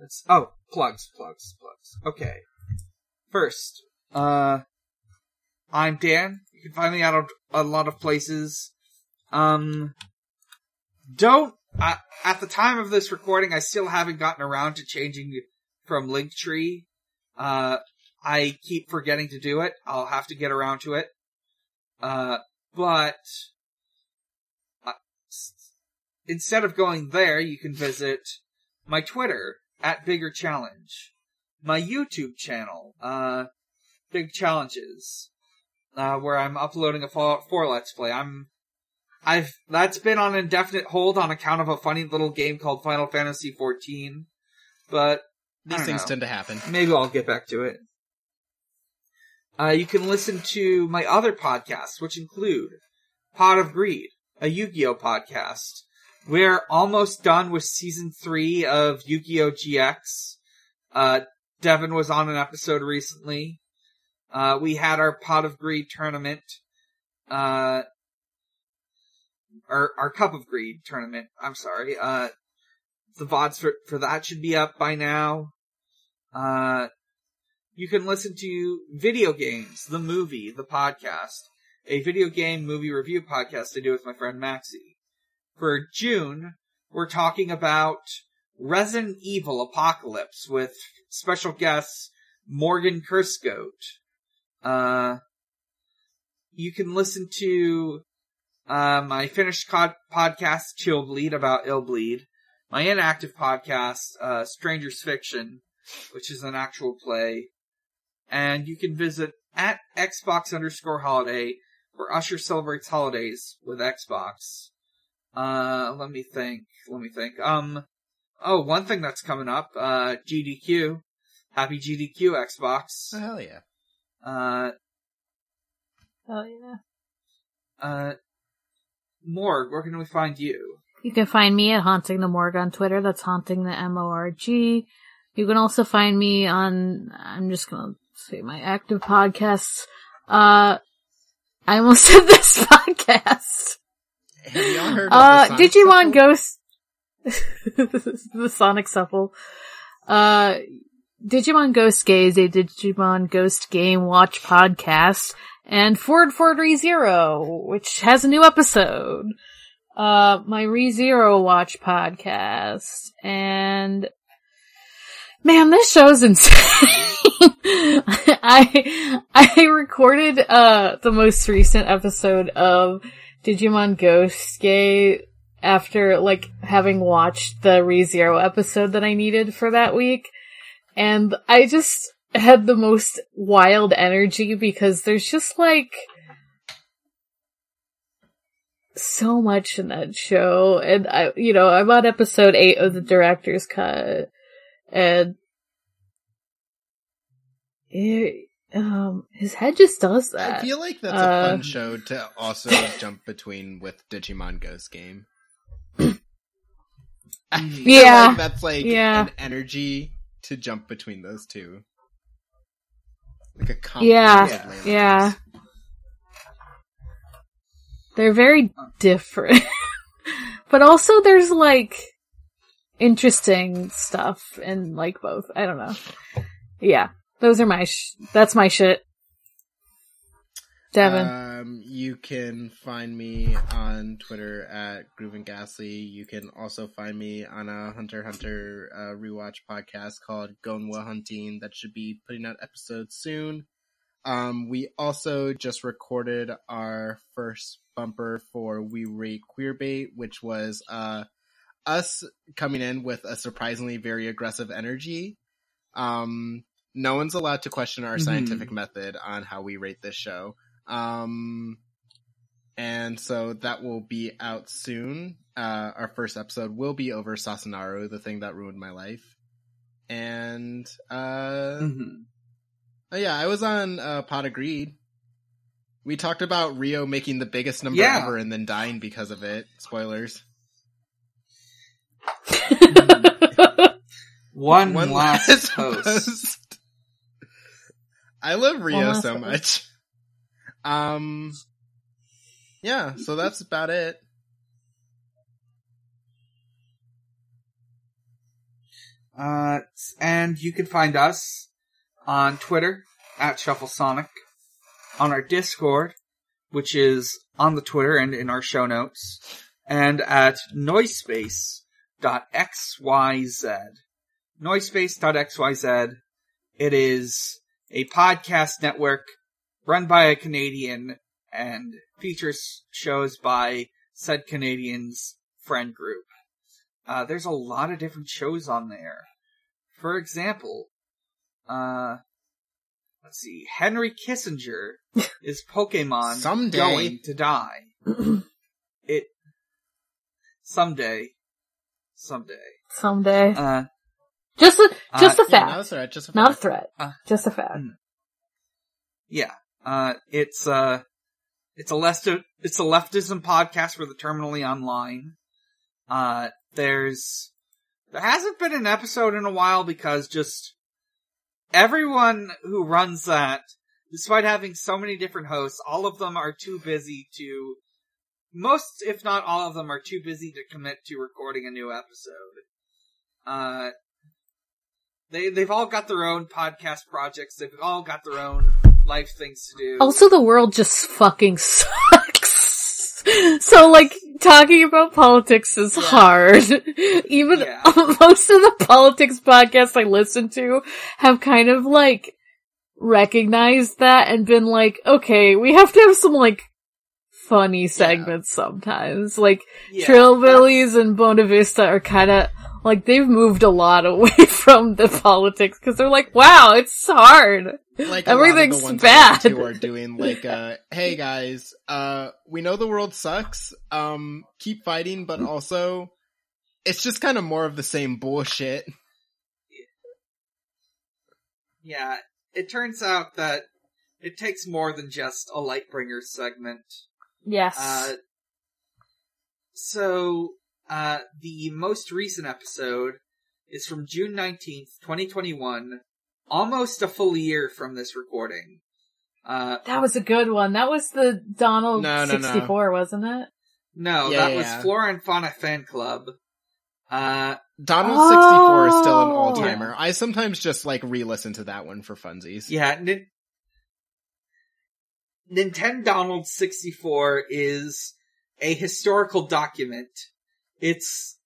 let's, oh, plugs, plugs, plugs. Okay. First, uh, I'm Dan. You can find me out of a lot of places. Um, don't, at the time of this recording, I still haven't gotten around to changing from Linktree. Uh, I keep forgetting to do it. I'll have to get around to it. Uh, but uh, instead of going there, you can visit my Twitter at Bigger Challenge, my YouTube channel, uh, Big Challenges, uh, where I'm uploading a Fallout 4 Let's Play. I'm, I've, that's been on indefinite hold on account of a funny little game called Final Fantasy 14, but These things know. tend to happen. Maybe I'll get back to it. Uh, you can listen to my other podcasts, which include Pot of Greed, a Yu-Gi-Oh podcast. We're almost done with season three of Yu-Gi-Oh GX. Uh, Devon was on an episode recently. Uh, we had our Pot of Greed tournament. Uh, our, our Cup of Greed tournament. I'm sorry. Uh, the VODs for, for that should be up by now. Uh, you can listen to Video Games, the movie, the podcast, a video game movie review podcast I do with my friend Maxie. For June, we're talking about Resident Evil Apocalypse with special guests Morgan Kursgoat. Uh, you can listen to uh, my finished cod- podcast, Chill Bleed, about Illbleed. My inactive podcast, uh, Stranger's Fiction, which is an actual play. And you can visit at Xbox underscore holiday, where Usher celebrates holidays with Xbox. Uh, let me think, let me think. Um, oh, one thing that's coming up, uh, GDQ. Happy GDQ, Xbox. Oh, hell yeah. Uh, Oh yeah. uh, Morg, where can we find you? You can find me at Haunting the Morgue on Twitter. That's Haunting the M-O-R-G. You can also find me on, I'm just gonna say my active podcasts. Uh, I almost said this podcast. Have y'all heard of Uh, the Sonic Digimon Shuffle? Ghost, the Sonic Shuffle. Uh, Digimon Ghost Gay is a Digimon Ghost Game Watch podcast, and Ford Forward ReZero, which has a new episode. Uh, my ReZero Watch podcast, and man, this show's insane. I I recorded uh the most recent episode of Digimon Ghost Gate after like having watched the ReZero episode that I needed for that week. And I just had the most wild energy because there's just like so much in that show. And I, you know, I'm on episode eight of the director's cut and it, um, his head just does that. I feel like that's a Uh, fun show to also jump between with Digimon Ghost Game. I feel Yeah. like that's like Yeah. an energy to jump between those two. Like a Yeah, confluence yeah. They're very different. but also there's like interesting stuff in like both. I don't know. Yeah. Those are my sh- that's my shit. Devon. Um, you can find me on Twitter at Groove Ghastly. You can also find me on a Hunter Hunter uh, rewatch podcast called Gonwa Hunting that should be putting out episodes soon. Um, we also just recorded our first bumper for We Rate Queerbait, which was uh, us coming in with a surprisingly very aggressive energy. Um, no one's allowed to question our Mhm. scientific method on how we rate this show. Um, and so that will be out soon. Uh, our first episode will be over SasuNaru, the thing that ruined my life. And, uh, Mhm. oh yeah, I was on, uh, Pot of Greed. We talked about Rio making the biggest number Yeah. ever and then dying because of it. Spoilers. One, last post. post. I love Rio last so post. much. Um, yeah, so that's about it. Uh, and you can find us on Twitter at Shuffle Sonic, on our Discord, which is on the Twitter and in our show notes, and at Noisespace.xyz. Noisespace.xyz. It is a podcast network run by a Canadian and features shows by said Canadian's friend group. Uh, there's a lot of different shows on there. For example, uh, let's see, Henry Kissinger is Pokemon Someday. going to die. It someday, someday. Someday. Uh, just a, just uh, a Yeah, fact. no, it's alright, just a Not a threat. Uh, just a fact. mm. yeah, uh, it's uh, it's a left it's a leftism podcast for the terminally online. Uh, there's there hasn't been an episode in a while because just everyone who runs that, despite having so many different hosts, all of them are too busy to. Most, if not all of them, are too busy to commit to recording a new episode. Uh, they they've all got their own podcast projects. They've all got their own life things to do. Also, the world just fucking sucks. so, like, talking about politics is hard. Even Yeah. most of the politics podcasts I listen to have kind of, like, recognized that and been like, okay, we have to have some, like, funny segments sometimes. Like, Yeah, Trillbillies and Bonavista are kind of, like, they've moved a lot away from the politics because they're like, wow, it's hard. Like Everything's a lot of the ones bad. Who are doing like, uh, hey guys, uh, we know the world sucks. Um, keep fighting, but also, it's just kind of more of the same bullshit. Yeah, it turns out that it takes more than just a Lightbringer segment. Yes. Uh, so, uh, the most recent episode is from June 19th, 2021, almost a full year from this recording. Uh, That was a good one. That was the Donald No, no, no. 64, wasn't it? no, Yeah, that was. Flora and Fauna Fan Club. Uh, Donald Oh. 64 is still an all timer. I sometimes just like re-listen to that one for funsies. Yeah, Nin- Nintendo Donald 64 is a historical document. It's,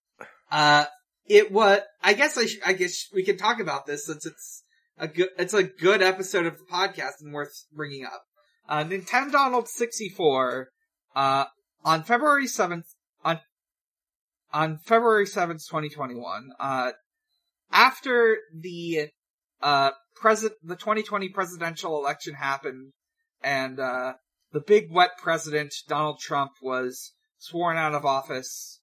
uh, it what, I guess I, sh- I guess we can talk about this since it's a good, it's a good episode of the podcast and worth bringing up. Uh, Nintendo Donald 64, uh, on February 7th, on, on February 7th, 2021, uh, after the, uh, president, the 2020 presidential election happened and, uh, the big wet president, Donald Trump, was sworn out of office,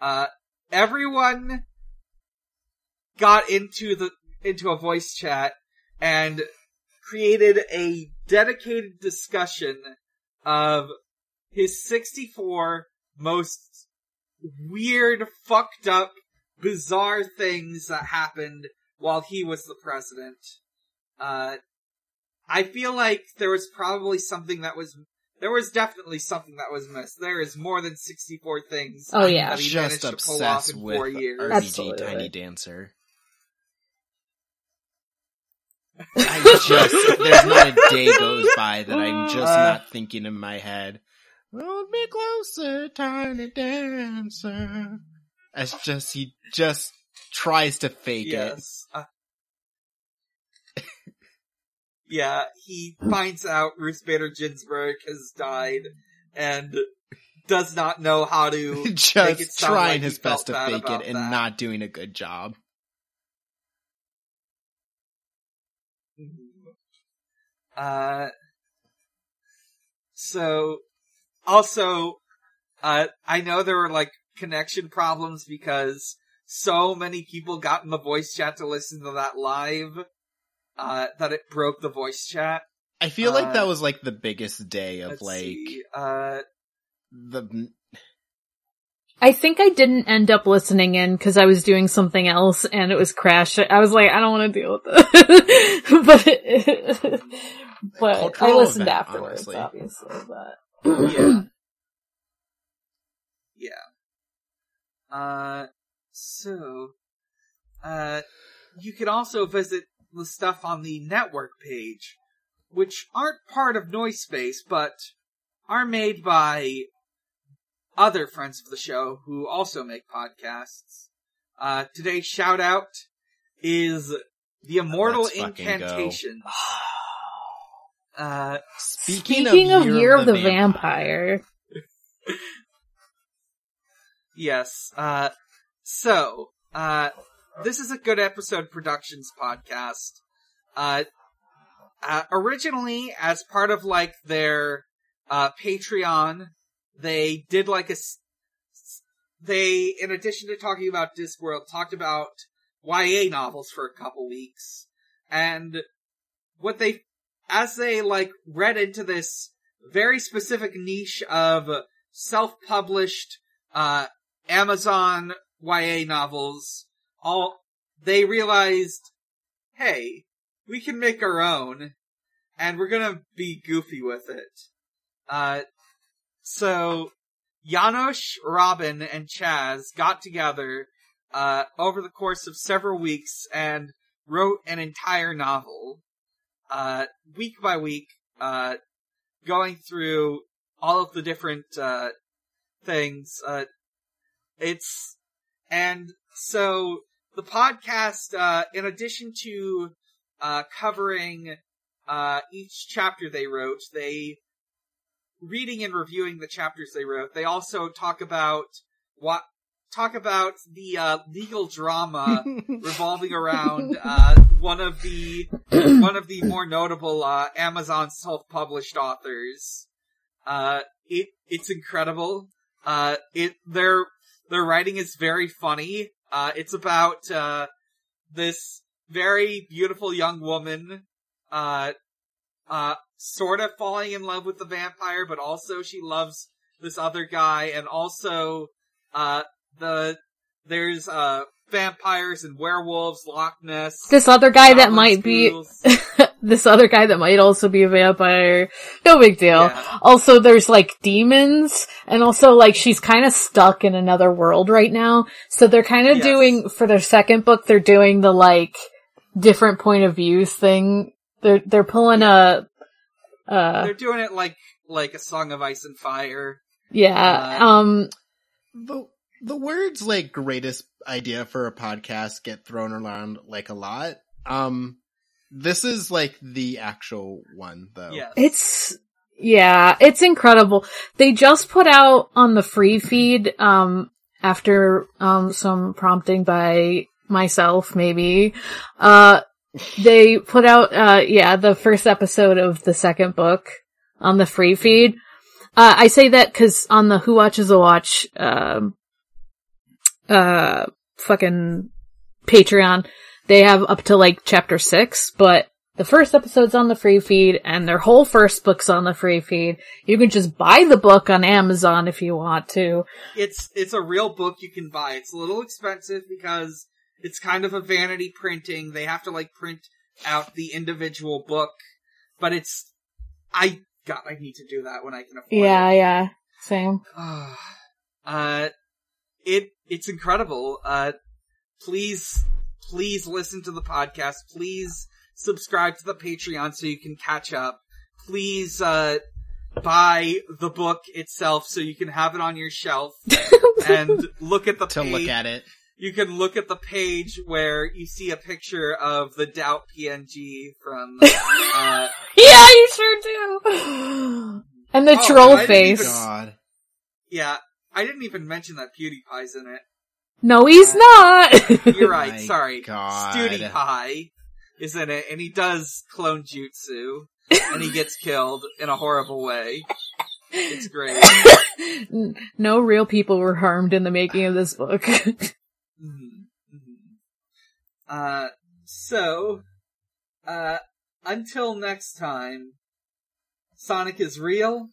uh, everyone got into the, into a voice chat and created a dedicated discussion of his 64 most weird, fucked up, bizarre things that happened while he was the president. Uh, I feel like there was probably something that was, there was definitely something that was missed. There is more than 64 things Oh, yeah. that he Just managed to pull off obsessed in with four years. RBG Absolutely. Tiny Dancer. I just there's not a day goes by that I'm just Uh. not thinking in my head. Hold me closer, tiny dancer. It's just he just tries to fake it. Yes. Uh, yeah, he finds out Ruth Bader Ginsburg has died and does not know how to it just trying like his best to fake it and that. not doing a good job. Uh, so, also, uh, I know there were like connection problems because so many people got in the voice chat to listen to that live, uh, that it broke the voice chat. I feel Uh, like that was like the biggest day of like see, uh, the I think I didn't end up listening in because I was doing something else and it was crash. I was like, I don't want to deal with this. but but I listened event, afterwards, honestly. obviously. But yeah. Yeah. Uh, so, uh, you can also visit the stuff on the network page, which aren't part of Noise Space, but are made by other friends of the show who also make podcasts. Uh, today's shout out is the Immortal Let's. Incantation. Uh, speaking, speaking of, Year, Year of the, Vampire, Yes. Uh, so, uh, this is a good episode productions podcast. Uh, uh, originally, as part of like their, uh, Patreon, they did like a they, in addition to talking about Discworld, talked about YA novels for a couple weeks. And what they, as they like read into this very specific niche of self-published, uh, Amazon YA novels, all, they realized, hey, we can make our own, and we're gonna be goofy with it. Uh, so, Janosch, Robin, and Chaz got together, uh, over the course of several weeks and wrote an entire novel, uh, week by week, uh, going through all of the different, uh, things, uh, it's, and so the podcast, uh, in addition to, uh, covering, uh, each chapter they wrote, they, reading and reviewing the chapters they wrote, they also talk about what, talk about the, uh, legal drama revolving around, uh, one of the, one of the more notable, uh, Amazon self-published authors. Uh, it, it's incredible. Uh, it, their, their writing is very funny. Uh, it's about, uh, this very beautiful young woman, uh, sort of falling in love with the vampire, but also she loves this other guy, and also, uh, the, there's, uh, vampires and werewolves, Loch Ness. this other guy that might be this other guy that might also be a vampire. No big deal. Yeah. Also, there's like demons, and also like she's kind of stuck in another world right now. So they're kind of Yes. doing for their second book. They're doing the like different point of views thing. They're they're pulling a uh They're doing it like, like a Song of Ice and Fire. yeah uh, um the the words like greatest idea for a podcast get thrown around like a lot. Um This is like the actual one, though. Yes. It's yeah, it's incredible. They just put out on the free feed um after um some prompting by myself maybe uh they put out uh yeah, the first episode of the second book on the free feed. Uh I say that cuz on the Who Watches a Watch um uh fucking Patreon they have up to like chapter 6, but the first episode's on the free feed and their whole first book's on the free feed. You can just buy the book on Amazon if you want to. It's it's a real book you can buy. It's a little expensive because it's kind of a vanity printing. They have to like print out the individual book, but it's I God, I need to do that when I can afford Yeah, it. yeah. Same. uh, it it's incredible. Uh, please, please listen to the podcast. Please subscribe to the Patreon so you can catch up. Please, uh, buy the book itself so you can have it on your shelf and look at the To page. look at it. You can look at the page where you see a picture of the Doubt PNG from, uh, Yeah, you sure do. And the Oh, troll I face. even- God. yeah, I didn't even mention that PewDiePie's in it. No, he's not. You're right. My Sorry. God. Studi is in it, and he does clone jutsu, and he gets killed in a horrible way. It's great. No real people were harmed in the making of this book. Mhm, mhm. Uh, so, uh, until next time, Sonic is real,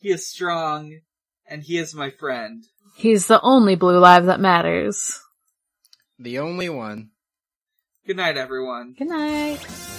he is strong, and he is my friend. he's the only blue live that matters. The only one. Good night, everyone. Good night.